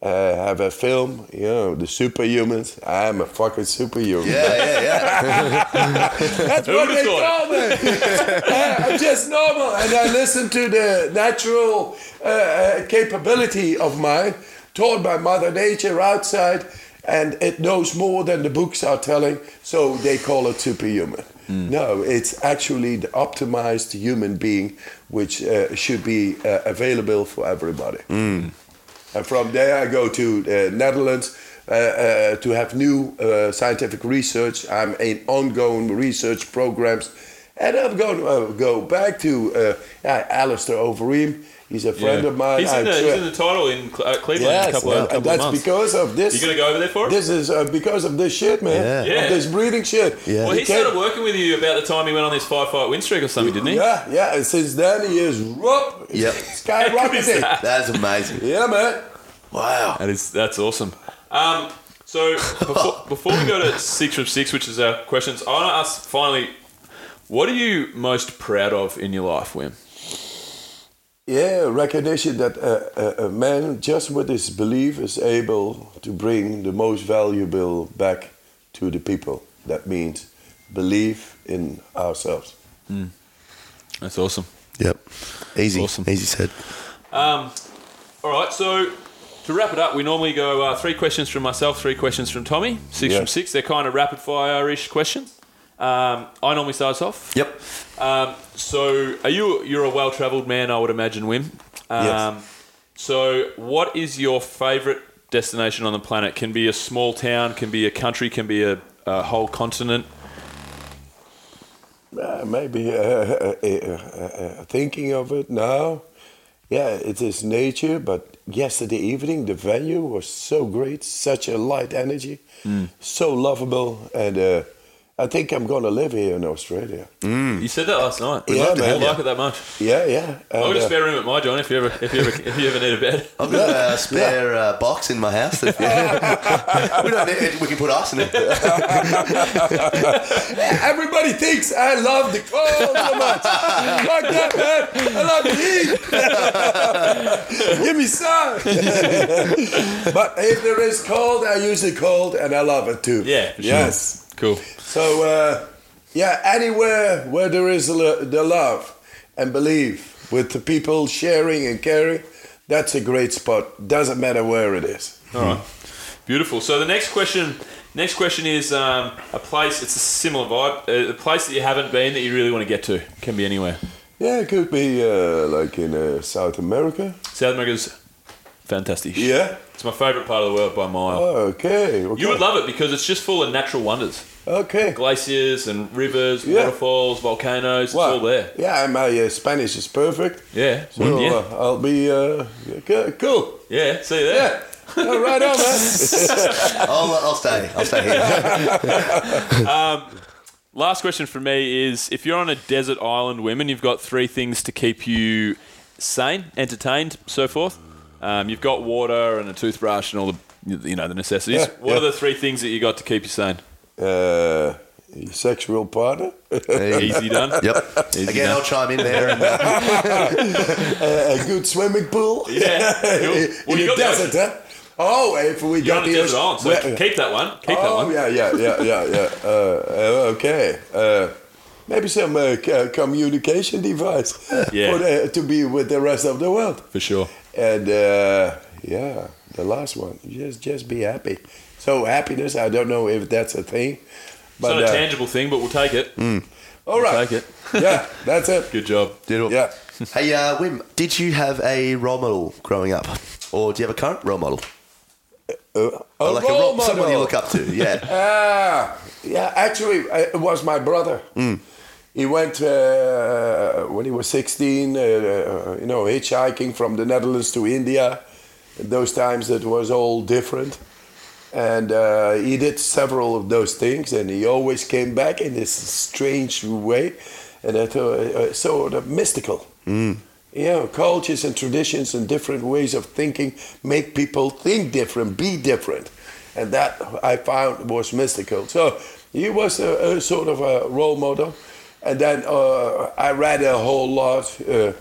Uh, have a film, you know, the superhumans. I'm a fucking superhuman. Yeah, yeah, yeah. That's what they call me. I'm just normal, and I listen to the natural uh, uh, capability of mine, taught by Mother Nature outside, and it knows more than the books are telling. So they call it superhuman. No, it's actually the optimized human being, which uh, should be uh, available for everybody. And from there, I go to the Netherlands uh, uh, to have new uh, scientific research. I'm in ongoing research programs. And I'm going to go back to uh, Alistair Overeem. He's a friend of mine. He's in, the, tra- he's in the title in Cle- uh, Cleveland in a Yes, couple, of, and couple of that's months. because of this. you going to go over there for it? This is uh, because of this shit, man. Yeah. Yeah. Of this breathing shit. Yeah. well, he can't- started working with you about the time he went on this five fight win streak or something, didn't he? Yeah, yeah. And since then, he is whoop, Yep. skyrocketing. That is amazing. Yeah, man. Wow. That is that's awesome. Um, So before, before we go to six from six, which is our questions, I want to ask finally, what are you most proud of in your life, Wim? Yeah, recognition that a, a, a man just with his belief is able to bring the most valuable back to the people. That means belief in ourselves. That's awesome. Yep. Easy. Awesome. Easy said. Um, all right, so to wrap it up, we normally go uh, three questions from myself, three questions from Tommy, six Yeah. from six. They're kind of rapid fire ish questions. Um, I normally start us off. Yep. Um, so, are you you're a well travelled man? I would imagine, Wim. Um, Yes. So, what is your favourite destination on the planet? Can be a small town, can be a country, can be a, a whole continent. Uh, maybe uh, uh, uh, uh, thinking of it now, yeah, it is nature. But yesterday evening, the venue was so great, such a light energy, so lovable, and uh, I think I'm gonna live here in Australia. You said that last night. Yeah, love to man. like it that much. Yeah, yeah. I've got and, a spare room at my joint if you ever if you ever if you ever need a bed. I've got a spare uh, box in my house. That, we don't need, we can put us in it. Everybody thinks I love the cold so much. Fuck that, man. I love the heat. Give me sun. but if there is cold, I use the cold, and I love it too. Yeah, for sure. Cool. So, uh, yeah, anywhere where there is the love and belief with the people sharing and caring, that's a great spot. Doesn't matter where it is. All right. Beautiful. So the next question, next question is um, a place. It's a similar vibe. Uh, a place that you haven't been that you really want to get to. Can be anywhere. Yeah, it could be uh, like in uh, South America. South America's fantastic. Yeah. It's my favourite part of the world by a mile. Okay. okay. You would love it because it's just full of natural wonders. Okay. Glaciers and rivers, Yeah. waterfalls, volcanoes. It's Well, all there. Yeah, and my uh, Spanish is perfect. Yeah. So yeah. uh, I'll be uh, cool. yeah. See you there. Yeah. Oh, right on, man. I'll, I'll stay. I'll stay here. Last question for me is: If you're on a desert island, Wim, you've got three things to keep you sane, entertained, so forth. Um, you've got water and a toothbrush and all the you know the necessities. Yeah, what yeah. are the three things that you got to keep you sane? Uh, sexual partner, Easy done. Yep. Easy Again, done. I'll chime in there. And, uh, a good swimming pool. Yeah, cool. in Well, in you got desert, huh? Oh, if we You're got the desert island, so Yeah. keep that one. Keep that one. yeah, yeah, yeah, yeah, yeah. Uh, uh, okay. Uh, maybe some uh, communication device Yeah. for the, to be with the rest of the world. For sure. And uh, yeah, the last one, just just be happy. So happiness, I don't know if that's a thing, It's but not a uh, tangible thing, but we'll take it. all right, Take it. yeah, that's it. Good job. Beautiful. Yeah. Hey, uh, Wim, did you have a role model growing up? Or do you have a current role model? Uh, a Or like a role role, someone you look up to, yeah. Ah, yeah. Actually, uh, it was my brother. He went uh, when he was 16. Uh, uh, you know, hitchhiking from the Netherlands to India. In those times, it was all different, and uh, he did several of those things. And he always came back in this strange way, and it uh, uh, sort of mystical. You know, cultures and traditions and different ways of thinking make people think different, be different. And that I found was mystical. So he was a, a sort of a role model. And then uh, I read a whole lot. Uh,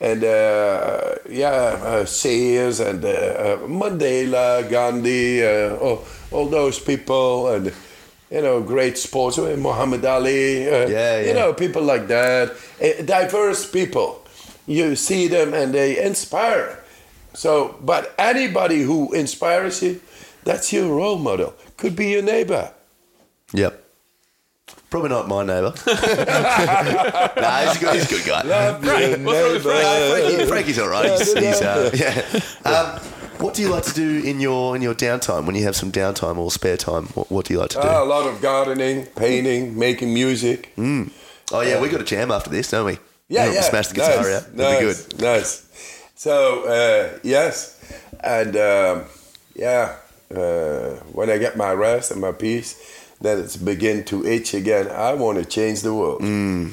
and uh, yeah, uh, Sears and uh, uh, Mandela, Gandhi, uh, all, all those people. And, you know, great sportsmen, Muhammad Ali. Uh, Yeah, yeah. You know, people like that. Diverse people you see them and they inspire. So, but anybody who inspires you, that's your role model. Could be your neighbor. Yep. Probably not my neighbour. nah, he's a good, he's a good guy. Love your Frank, what's wrong with Frank? Uh, Frankie, neighbor. Frankie's all right. He's, he's, uh, yeah. Um, what do you like to do in your in your downtime when you have some downtime or spare time? What, what do you like to do? Ah, a lot of gardening, painting, making music. oh yeah, we got a jam after this, don't we? Yeah, yeah. Smash the guitar nice, out. That'd be good. Nice. So uh, yes, and um, yeah, uh, when I get my rest and my peace, then it's begin to itch again. I want to change the world, Mm,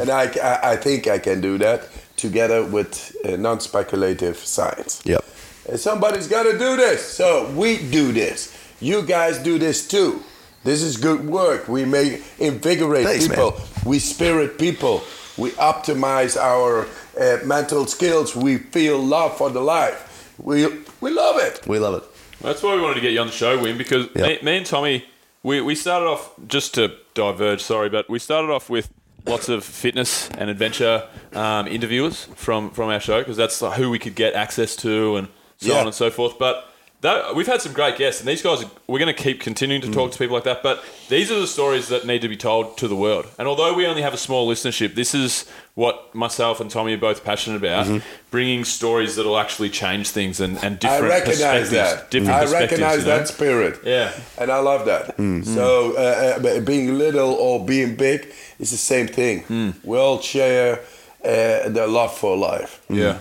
and I, I, I think I can do that together with uh, non-speculative science. Yep. And somebody's got to do this, so we do this. you guys do this too. This is good work. We make invigorate Thanks, people. man. We spirit people. We optimize our uh, mental skills. We feel love for the life. We we love it. We love it. That's why we wanted to get you on the show, Wim, because Yep. me, me and Tommy, we, we started off, just to diverge, sorry, but we started off with lots of fitness and adventure um, interviewers from, from our show, because that's who we could get access to and so Yeah. on and so forth. But that, we've had some great guests, and these guys, are- we're going to keep continuing to Mm. talk to people like that. But these are the stories that need to be told to the world. And although we only have a small listenership, this is what myself and Tommy are both passionate about Mm-hmm. bringing stories that will actually change things and, and I recognize that. Different I recognize you know? that spirit. Yeah. And I love that. So uh, uh, being little or being big is the same thing. We all share uh, the love for life. Yeah.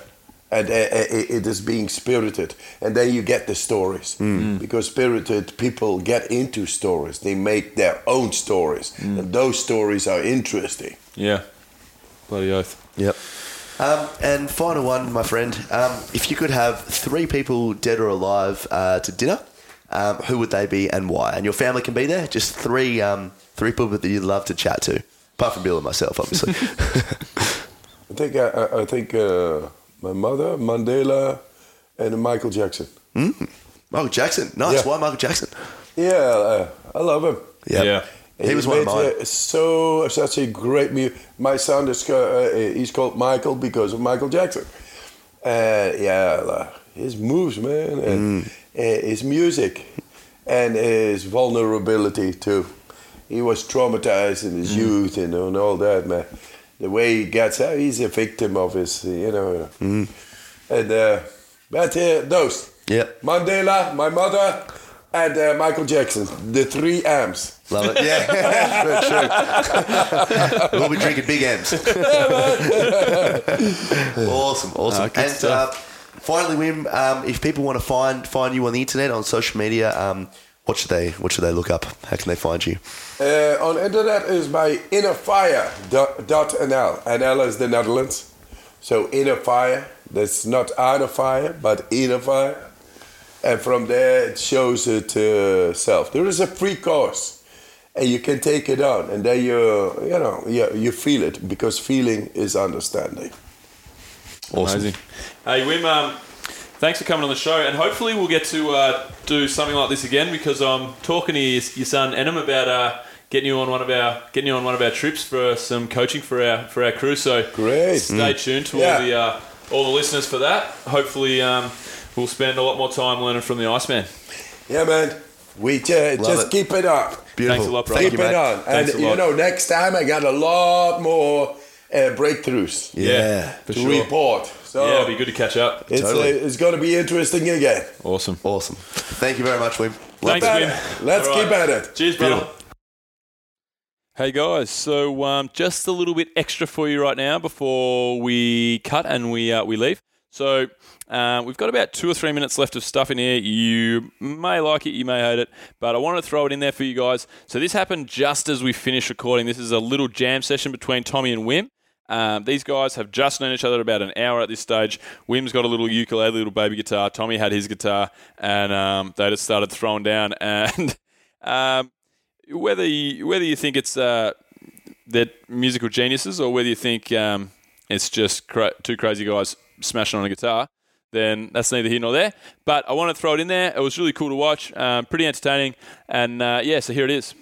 And uh, uh, it is being spirited. And then you get the stories. Because spirited people get into stories. They make their own stories. And those stories are interesting. Yeah. Bloody oath. Yep. Um, and final one, my friend. Um, if you could have three people, dead or alive, uh, to dinner, um, who would they be and why? And your family can be there. Just three, um, three people that you'd love to chat to, apart from Bill and myself, obviously. I think, I, I- I think uh, my mother, Mandela, and Michael Jackson. Michael Jackson, nice. Yeah. Why Michael Jackson? Yeah, uh, I love him. Yep. Yeah. He was one of made, mine. uh, so such a great mu My son is uh, he's called Michael because of Michael Jackson. And yeah, uh, his moves, man, and Mm. uh, his music, and his vulnerability too. He was traumatized in Mm. his youth and, and all that, man. The way he gets out, he's a victim of his, you know. Mm. And uh, but uh, those, Yep. Mandela, my mother, and uh, Michael Jackson, the three M's. Love it. Yeah. we'll be drinking big M's. awesome, awesome. Good and uh, finally, Wim, um, if people want to find find you on the internet on social media, um, what should they what should they look up? How can they find you? Uh, on internet is by innerfire.nl. NL is the Netherlands. So inner fire, that's not out of fire, but inner fire. And from there it shows it uh, self. There is a free course, and you can take it on, and then you you know you, you feel it because feeling is understanding. Amazing. Hey, Wim, um, thanks for coming on the show, and hopefully we'll get to uh, do something like this again because I'm talking to your, your son Enahm about uh, getting you on one of our getting you on one of our trips for some coaching for our for our crew. So Great. stay tuned to Yeah. all the uh, all the listeners for that. Hopefully, um, we'll spend a lot more time learning from the Iceman. Yeah, man. We ju- just it. keep it up. Beautiful. Thanks a lot, bro. Thank Keep you, it mate. on. And Thanks a you know, next time I got a lot more uh, breakthroughs. Yeah. for to sure. report. So Yeah, it'd be good to catch up. it's, Totally. uh, it's going to be interesting again. Awesome. Awesome. Thank you very much, Wim. Thanks, Wim. Let's All keep at it. Cheers, brother. Beautiful. Hey guys, so um, just a little bit extra for you right now before we cut and we uh, we leave. So uh, we've got about two or three minutes left of stuff in here. You may like it, you may hate it, but I wanted to throw it in there for you guys. So this happened just as we finished recording. This is a little jam session between Tommy and Wim. Um, these guys have just known each other about an hour at this stage. Wim's got a little ukulele, little baby guitar. Tommy had his guitar, and um, they just started throwing down. And um, whether you, whether you think it's uh, they're musical geniuses or whether you think um, it's just cra- two crazy guys smashing on a guitar, then that's neither here nor there. But I want to throw it in there. It was really cool to watch, um, pretty entertaining, and uh, yeah, so here it is.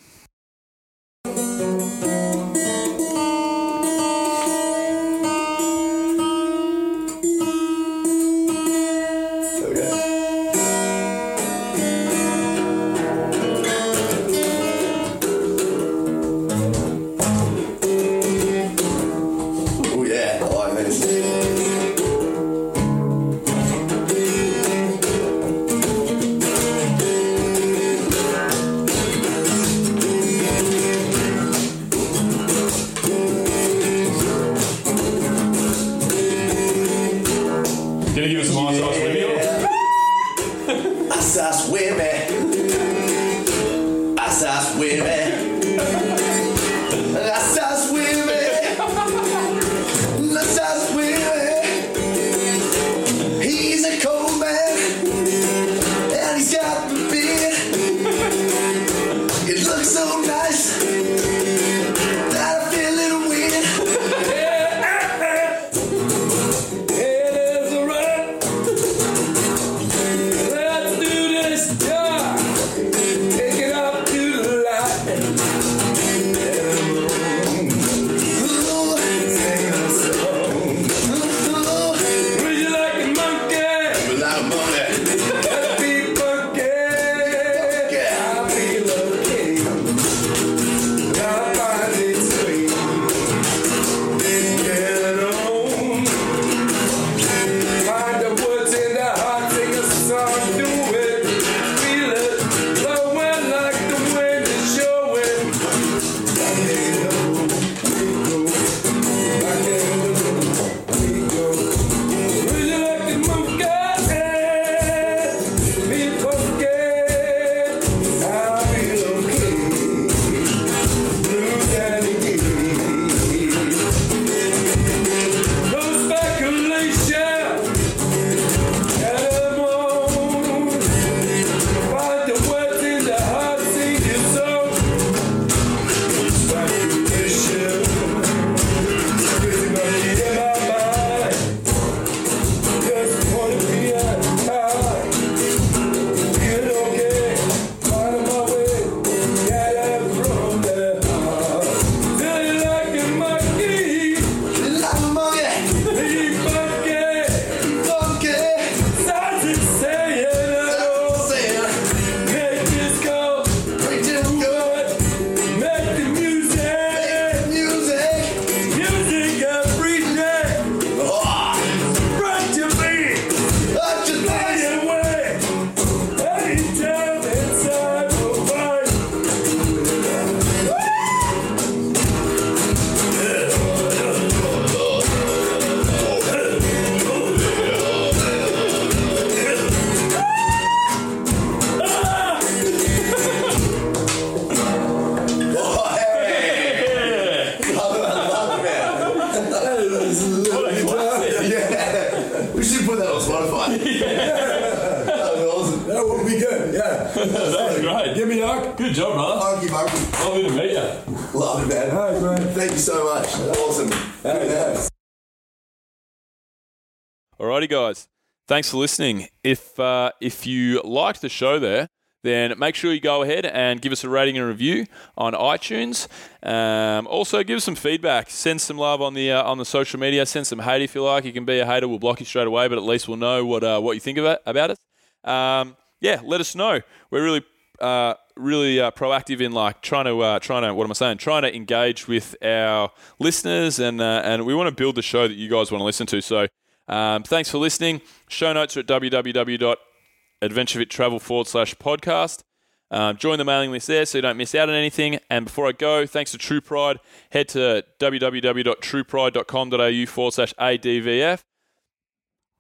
Thanks for listening. If uh, if you liked the show there, then make sure you go ahead and give us a rating and review on iTunes. Um, also, give us some feedback. Send some love on the uh, on the social media. Send some hate if you like. You can be a hater. We'll block you straight away, but at least we'll know what uh, what you think about about it. Um, yeah, let us know. We're really uh, really uh, proactive in like trying to uh, trying to what am I saying? Trying to engage with our listeners, and uh, and we want to build the show that you guys want to listen to. So. Um, thanks for listening. Show notes are at www.adventurefittravel forward slash podcast. Um, join the mailing list there so you don't miss out on anything. And before I go, thanks to True Pride, head to www.truepride.com.au forward slash ADVF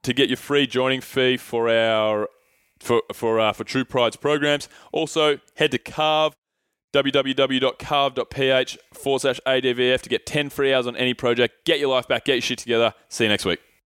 to get your free joining fee for our for for uh, for True Pride's programs. Also, head to Carve www.carve.ph forward slash ADVF to get 10 free hours on any project. Get your life back, get your shit together. See you next week.